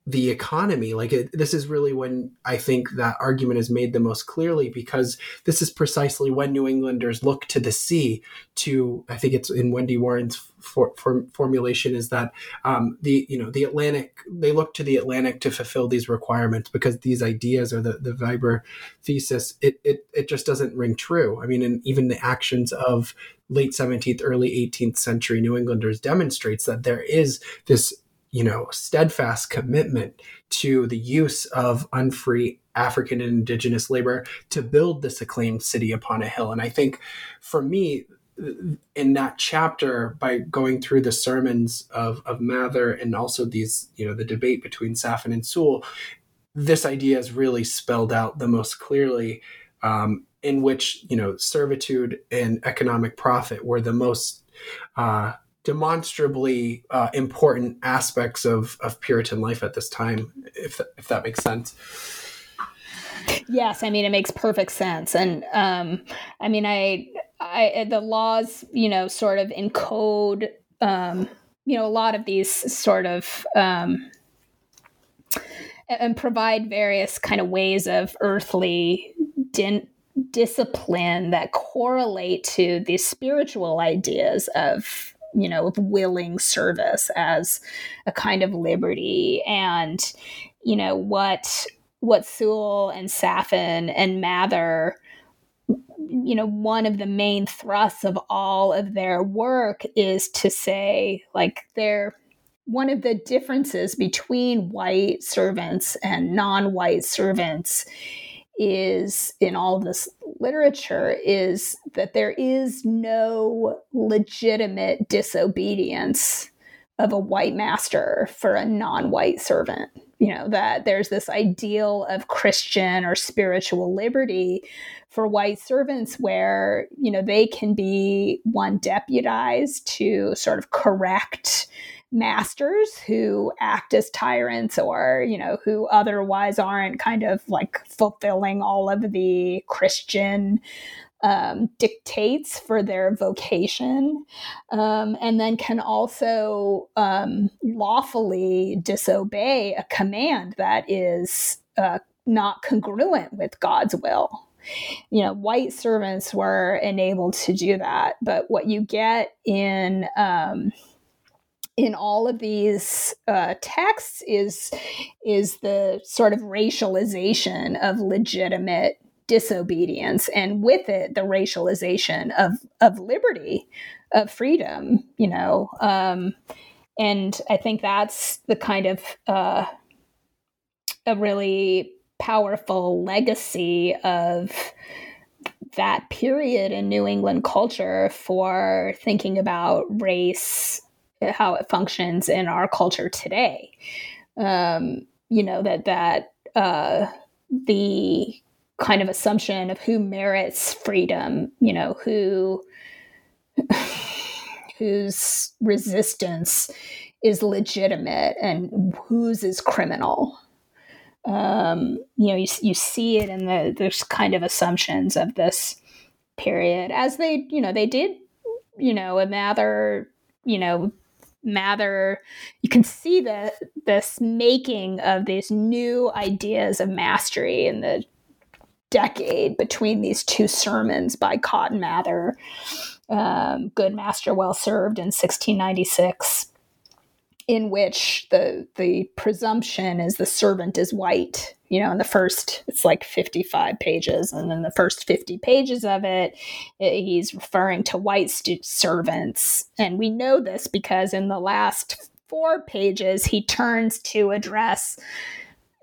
the economy like it, this is really when i think that argument is made the most clearly because this is precisely when new englanders look to the sea to i think it's in wendy warren's for, for formulation is that um, the you know the atlantic they look to the atlantic to fulfill these requirements because these ideas or the the Weber thesis. It, it it just doesn't ring true. I mean and even the actions of late 17th early 18th century new englanders demonstrates that there is this you know, steadfast commitment to the use of unfree African and indigenous labor to build this acclaimed city upon a hill. And I think for me, in that chapter, by going through the sermons of, of Mather and also these, you know, the debate between Saffin and Sewall, this idea is really spelled out the most clearly, um, in which, you know, servitude and economic profit were the most uh, demonstrably uh, important aspects of, of Puritan life at this time, if, th- if that makes sense. Yes, I mean it makes perfect sense, and um, I mean I, I the laws, you know, sort of encode, um, you know, a lot of these sort of um, and provide various kind of ways of earthly din- discipline that correlate to these spiritual ideas of you know, of willing service as a kind of liberty. And, you know, what what Sewall and Saffin and Mather you know one of the main thrusts of all of their work is to say like they're one of the differences between white servants and non-white servants is in all this literature is that there is no legitimate disobedience of a white master for a non-white servant. You know that there's this ideal of christian or spiritual liberty for white servants where you know they can be one deputized to sort of correct masters who act as tyrants or you know who otherwise aren't kind of like fulfilling all of the christian um, dictates for their vocation, um, and then can also um, lawfully disobey a command that is uh, not congruent with God's will. You know, white servants were enabled to do that, but what you get in um, in all of these uh, texts is is the sort of racialization of legitimate disobedience and with it the racialization of of liberty of freedom you know um, and i think that's the kind of uh, a really powerful legacy of that period in new england culture for thinking about race how it functions in our culture today. Um, you know that that uh, the kind of assumption of who merits freedom, you know, who whose resistance is legitimate and whose is criminal. Um, you know, you, you see it in the there's kind of assumptions of this period as they, you know, they did, you know, a Mather, you know, Mather, you can see the this making of these new ideas of mastery in the decade between these two sermons by Cotton Mather, um, "Good Master, Well Served" in 1696, in which the the presumption is the servant is white you know in the first it's like 55 pages and then the first 50 pages of it, it he's referring to white stu- servants. And we know this because in the last four pages he turns to address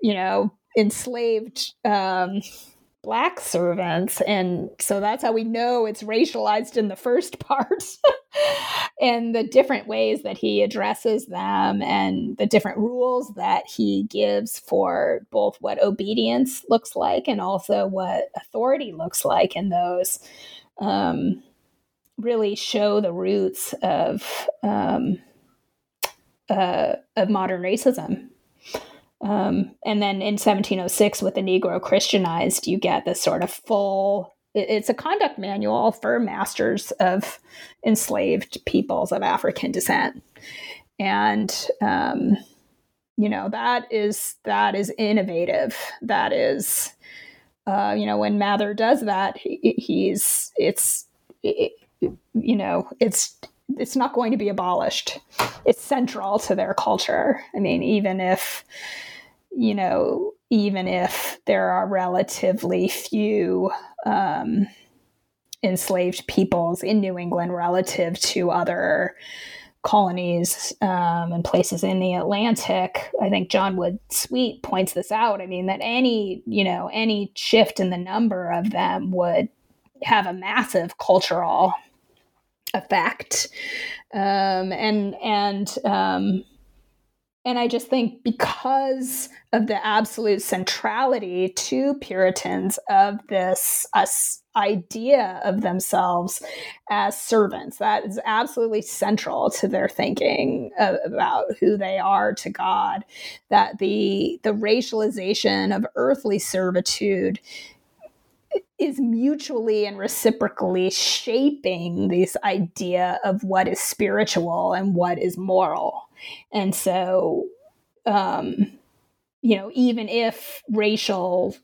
you know enslaved um, black servants and so that's how we know it's racialized in the first part and the different ways that he addresses them and the different rules that he gives for both what obedience looks like and also what authority looks like and those um, really show the roots of um, uh, of modern racism um, and then in 1706, with the Negro Christianized, you get this sort of full. It's a conduct manual for masters of enslaved peoples of African descent, and um, you know that is that is innovative. That is, uh, you know, when Mather does that, he, he's it's it, you know it's it's not going to be abolished. It's central to their culture. I mean, even if you know, even if there are relatively few um, enslaved peoples in New England relative to other colonies um, and places in the Atlantic. I think John Wood Sweet points this out. I mean, that any, you know, any shift in the number of them would have a massive cultural effect. Um, and, and, um, and I just think because of the absolute centrality to Puritans of this uh, idea of themselves as servants, that is absolutely central to their thinking about who they are to God. That the the racialization of earthly servitude is mutually and reciprocally shaping this idea of what is spiritual and what is moral and so, um, you know, even if racial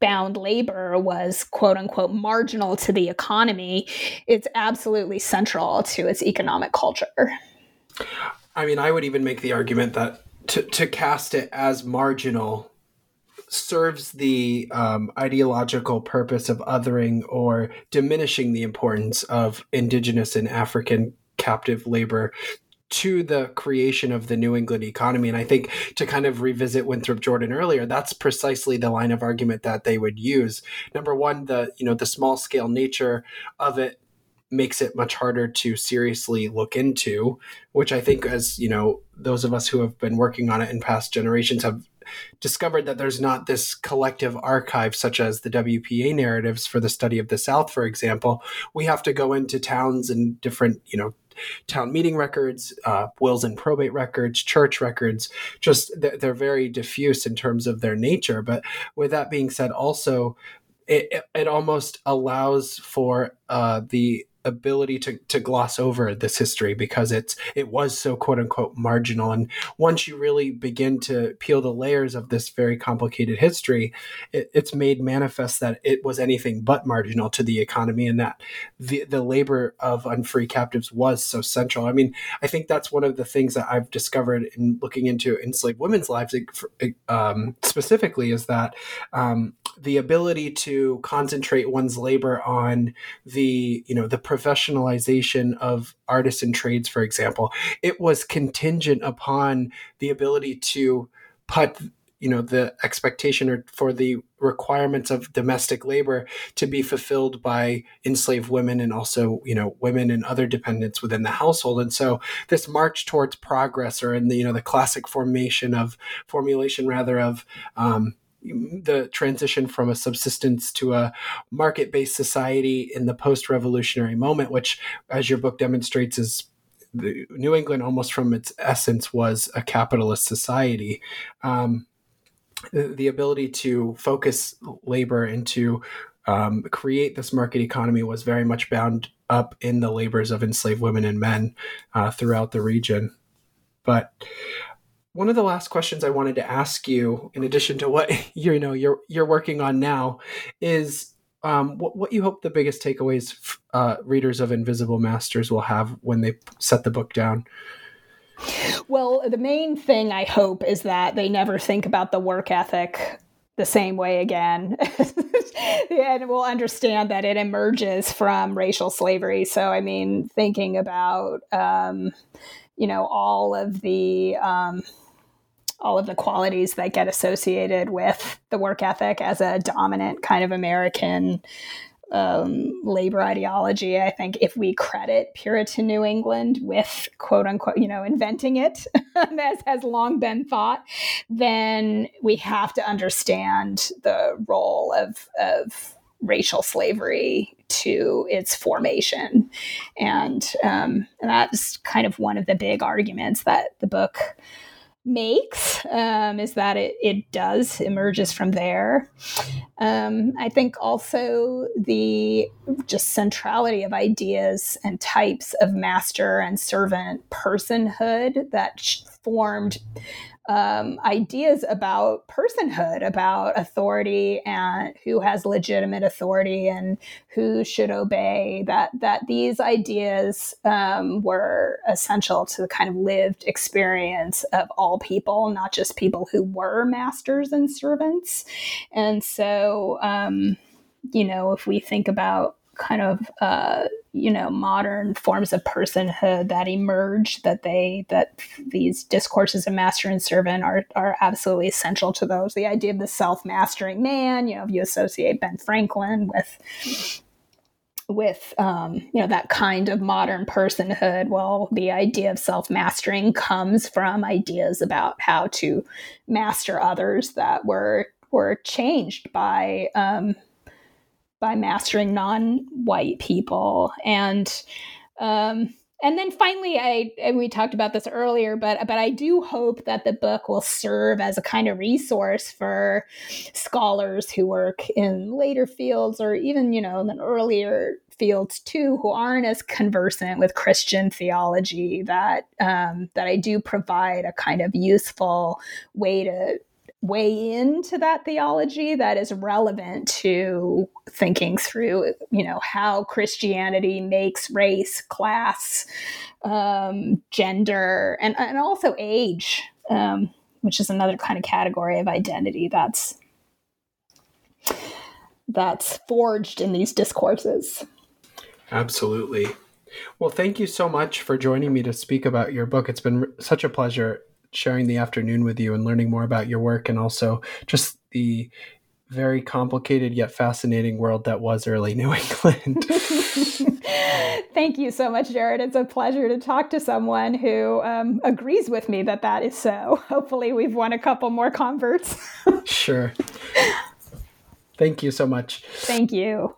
bound labor was quote unquote marginal to the economy, it's absolutely central to its economic culture. I mean, I would even make the argument that to, to cast it as marginal serves the um, ideological purpose of othering or diminishing the importance of indigenous and African captive labor to the creation of the New England economy. And I think to kind of revisit Winthrop Jordan earlier, that's precisely the line of argument that they would use. Number one, the you know the small scale nature of it makes it much harder to seriously look into, which I think as, you know, those of us who have been working on it in past generations have discovered that there's not this collective archive such as the WPA narratives for the study of the South, for example. We have to go into towns and different, you know, town meeting records, uh, wills and probate records, church records. Just they're, very diffuse in terms of their nature. But with that being said, also it, it almost allows for uh, the ability to to gloss over this history because it's it was so quote unquote marginal. And once you really begin to peel the layers of this very complicated history it, it's made manifest that it was anything but marginal to the economy and that the the labor of unfree captives was so central. I mean i think that's one of the things that i've discovered in looking into enslaved women's lives um, specifically is that um, the ability to concentrate one's labor on the you know the professionalization of artists and trades, for example, it was contingent upon the ability to put you know the expectation or for the requirements of domestic labor to be fulfilled by enslaved women and also you know women and other dependents within the household. And so this march towards progress or in the you know the classic formation of formulation rather of um, the transition from a subsistence to a market based society in the post revolutionary moment, which, as your book demonstrates, is the, New England almost from its essence was a capitalist society. Um, the, the, ability to focus labor and to um, create this market economy was very much bound up in the labors of enslaved women and men uh, throughout the region. But one of the last questions I wanted to ask you, in addition to what you know you're you're working on now, is um, what, what you hope the biggest takeaways uh, readers of Invisible Masters will have when they set the book down. Well, the main thing I hope is that they never think about the work ethic the same way again. and we'll understand that it emerges from racial slavery. So, I mean, thinking about, um, you know, all of the. Um, all of the qualities that get associated with the work ethic as a dominant kind of American um, labor ideology. I think if we credit Puritan New England with quote unquote, you know, inventing it, as has long been thought, then we have to understand the role of, of racial slavery to its formation. And, um, and that's kind of one of the big arguments that the book makes um, is that it, it does emerges from there. Um, I think also the just centrality of ideas and types of master and servant personhood that formed um, ideas about personhood, about authority, and who has legitimate authority and who should obey. That that these ideas um, were essential to the kind of lived experience of all people, not just people who were masters and servants. And so, um, you know, if we think about kind of uh, you know modern forms of personhood that emerge that they that these discourses of master and servant are are absolutely essential to those. The idea of the self-mastering man you know if you associate ben franklin with with um, you know that kind of modern personhood well the idea of self-mastering comes from ideas about how to master others that were were changed by um, by mastering non-white people. And um, and then finally i and we talked about this earlier but but i do hope that the book will serve as a kind of resource for scholars who work in later fields or even you know in earlier fields too who aren't as conversant with christian theology that um, that i do provide a kind of useful way to way into that theology that is relevant to thinking through you know how christianity makes race class um, gender and, and also age um, which is another kind of category of identity that's that's forged in these discourses. Absolutely. Well thank you so much for joining me to speak about your book. It's been such a pleasure sharing the afternoon with you and learning more about your work and also just the very complicated yet fascinating world that was early New England. Thank you so much, Jared. It's a pleasure to talk to someone who um, agrees with me that that is so. Hopefully, we've won a couple more converts. sure. Thank you so much. Thank you.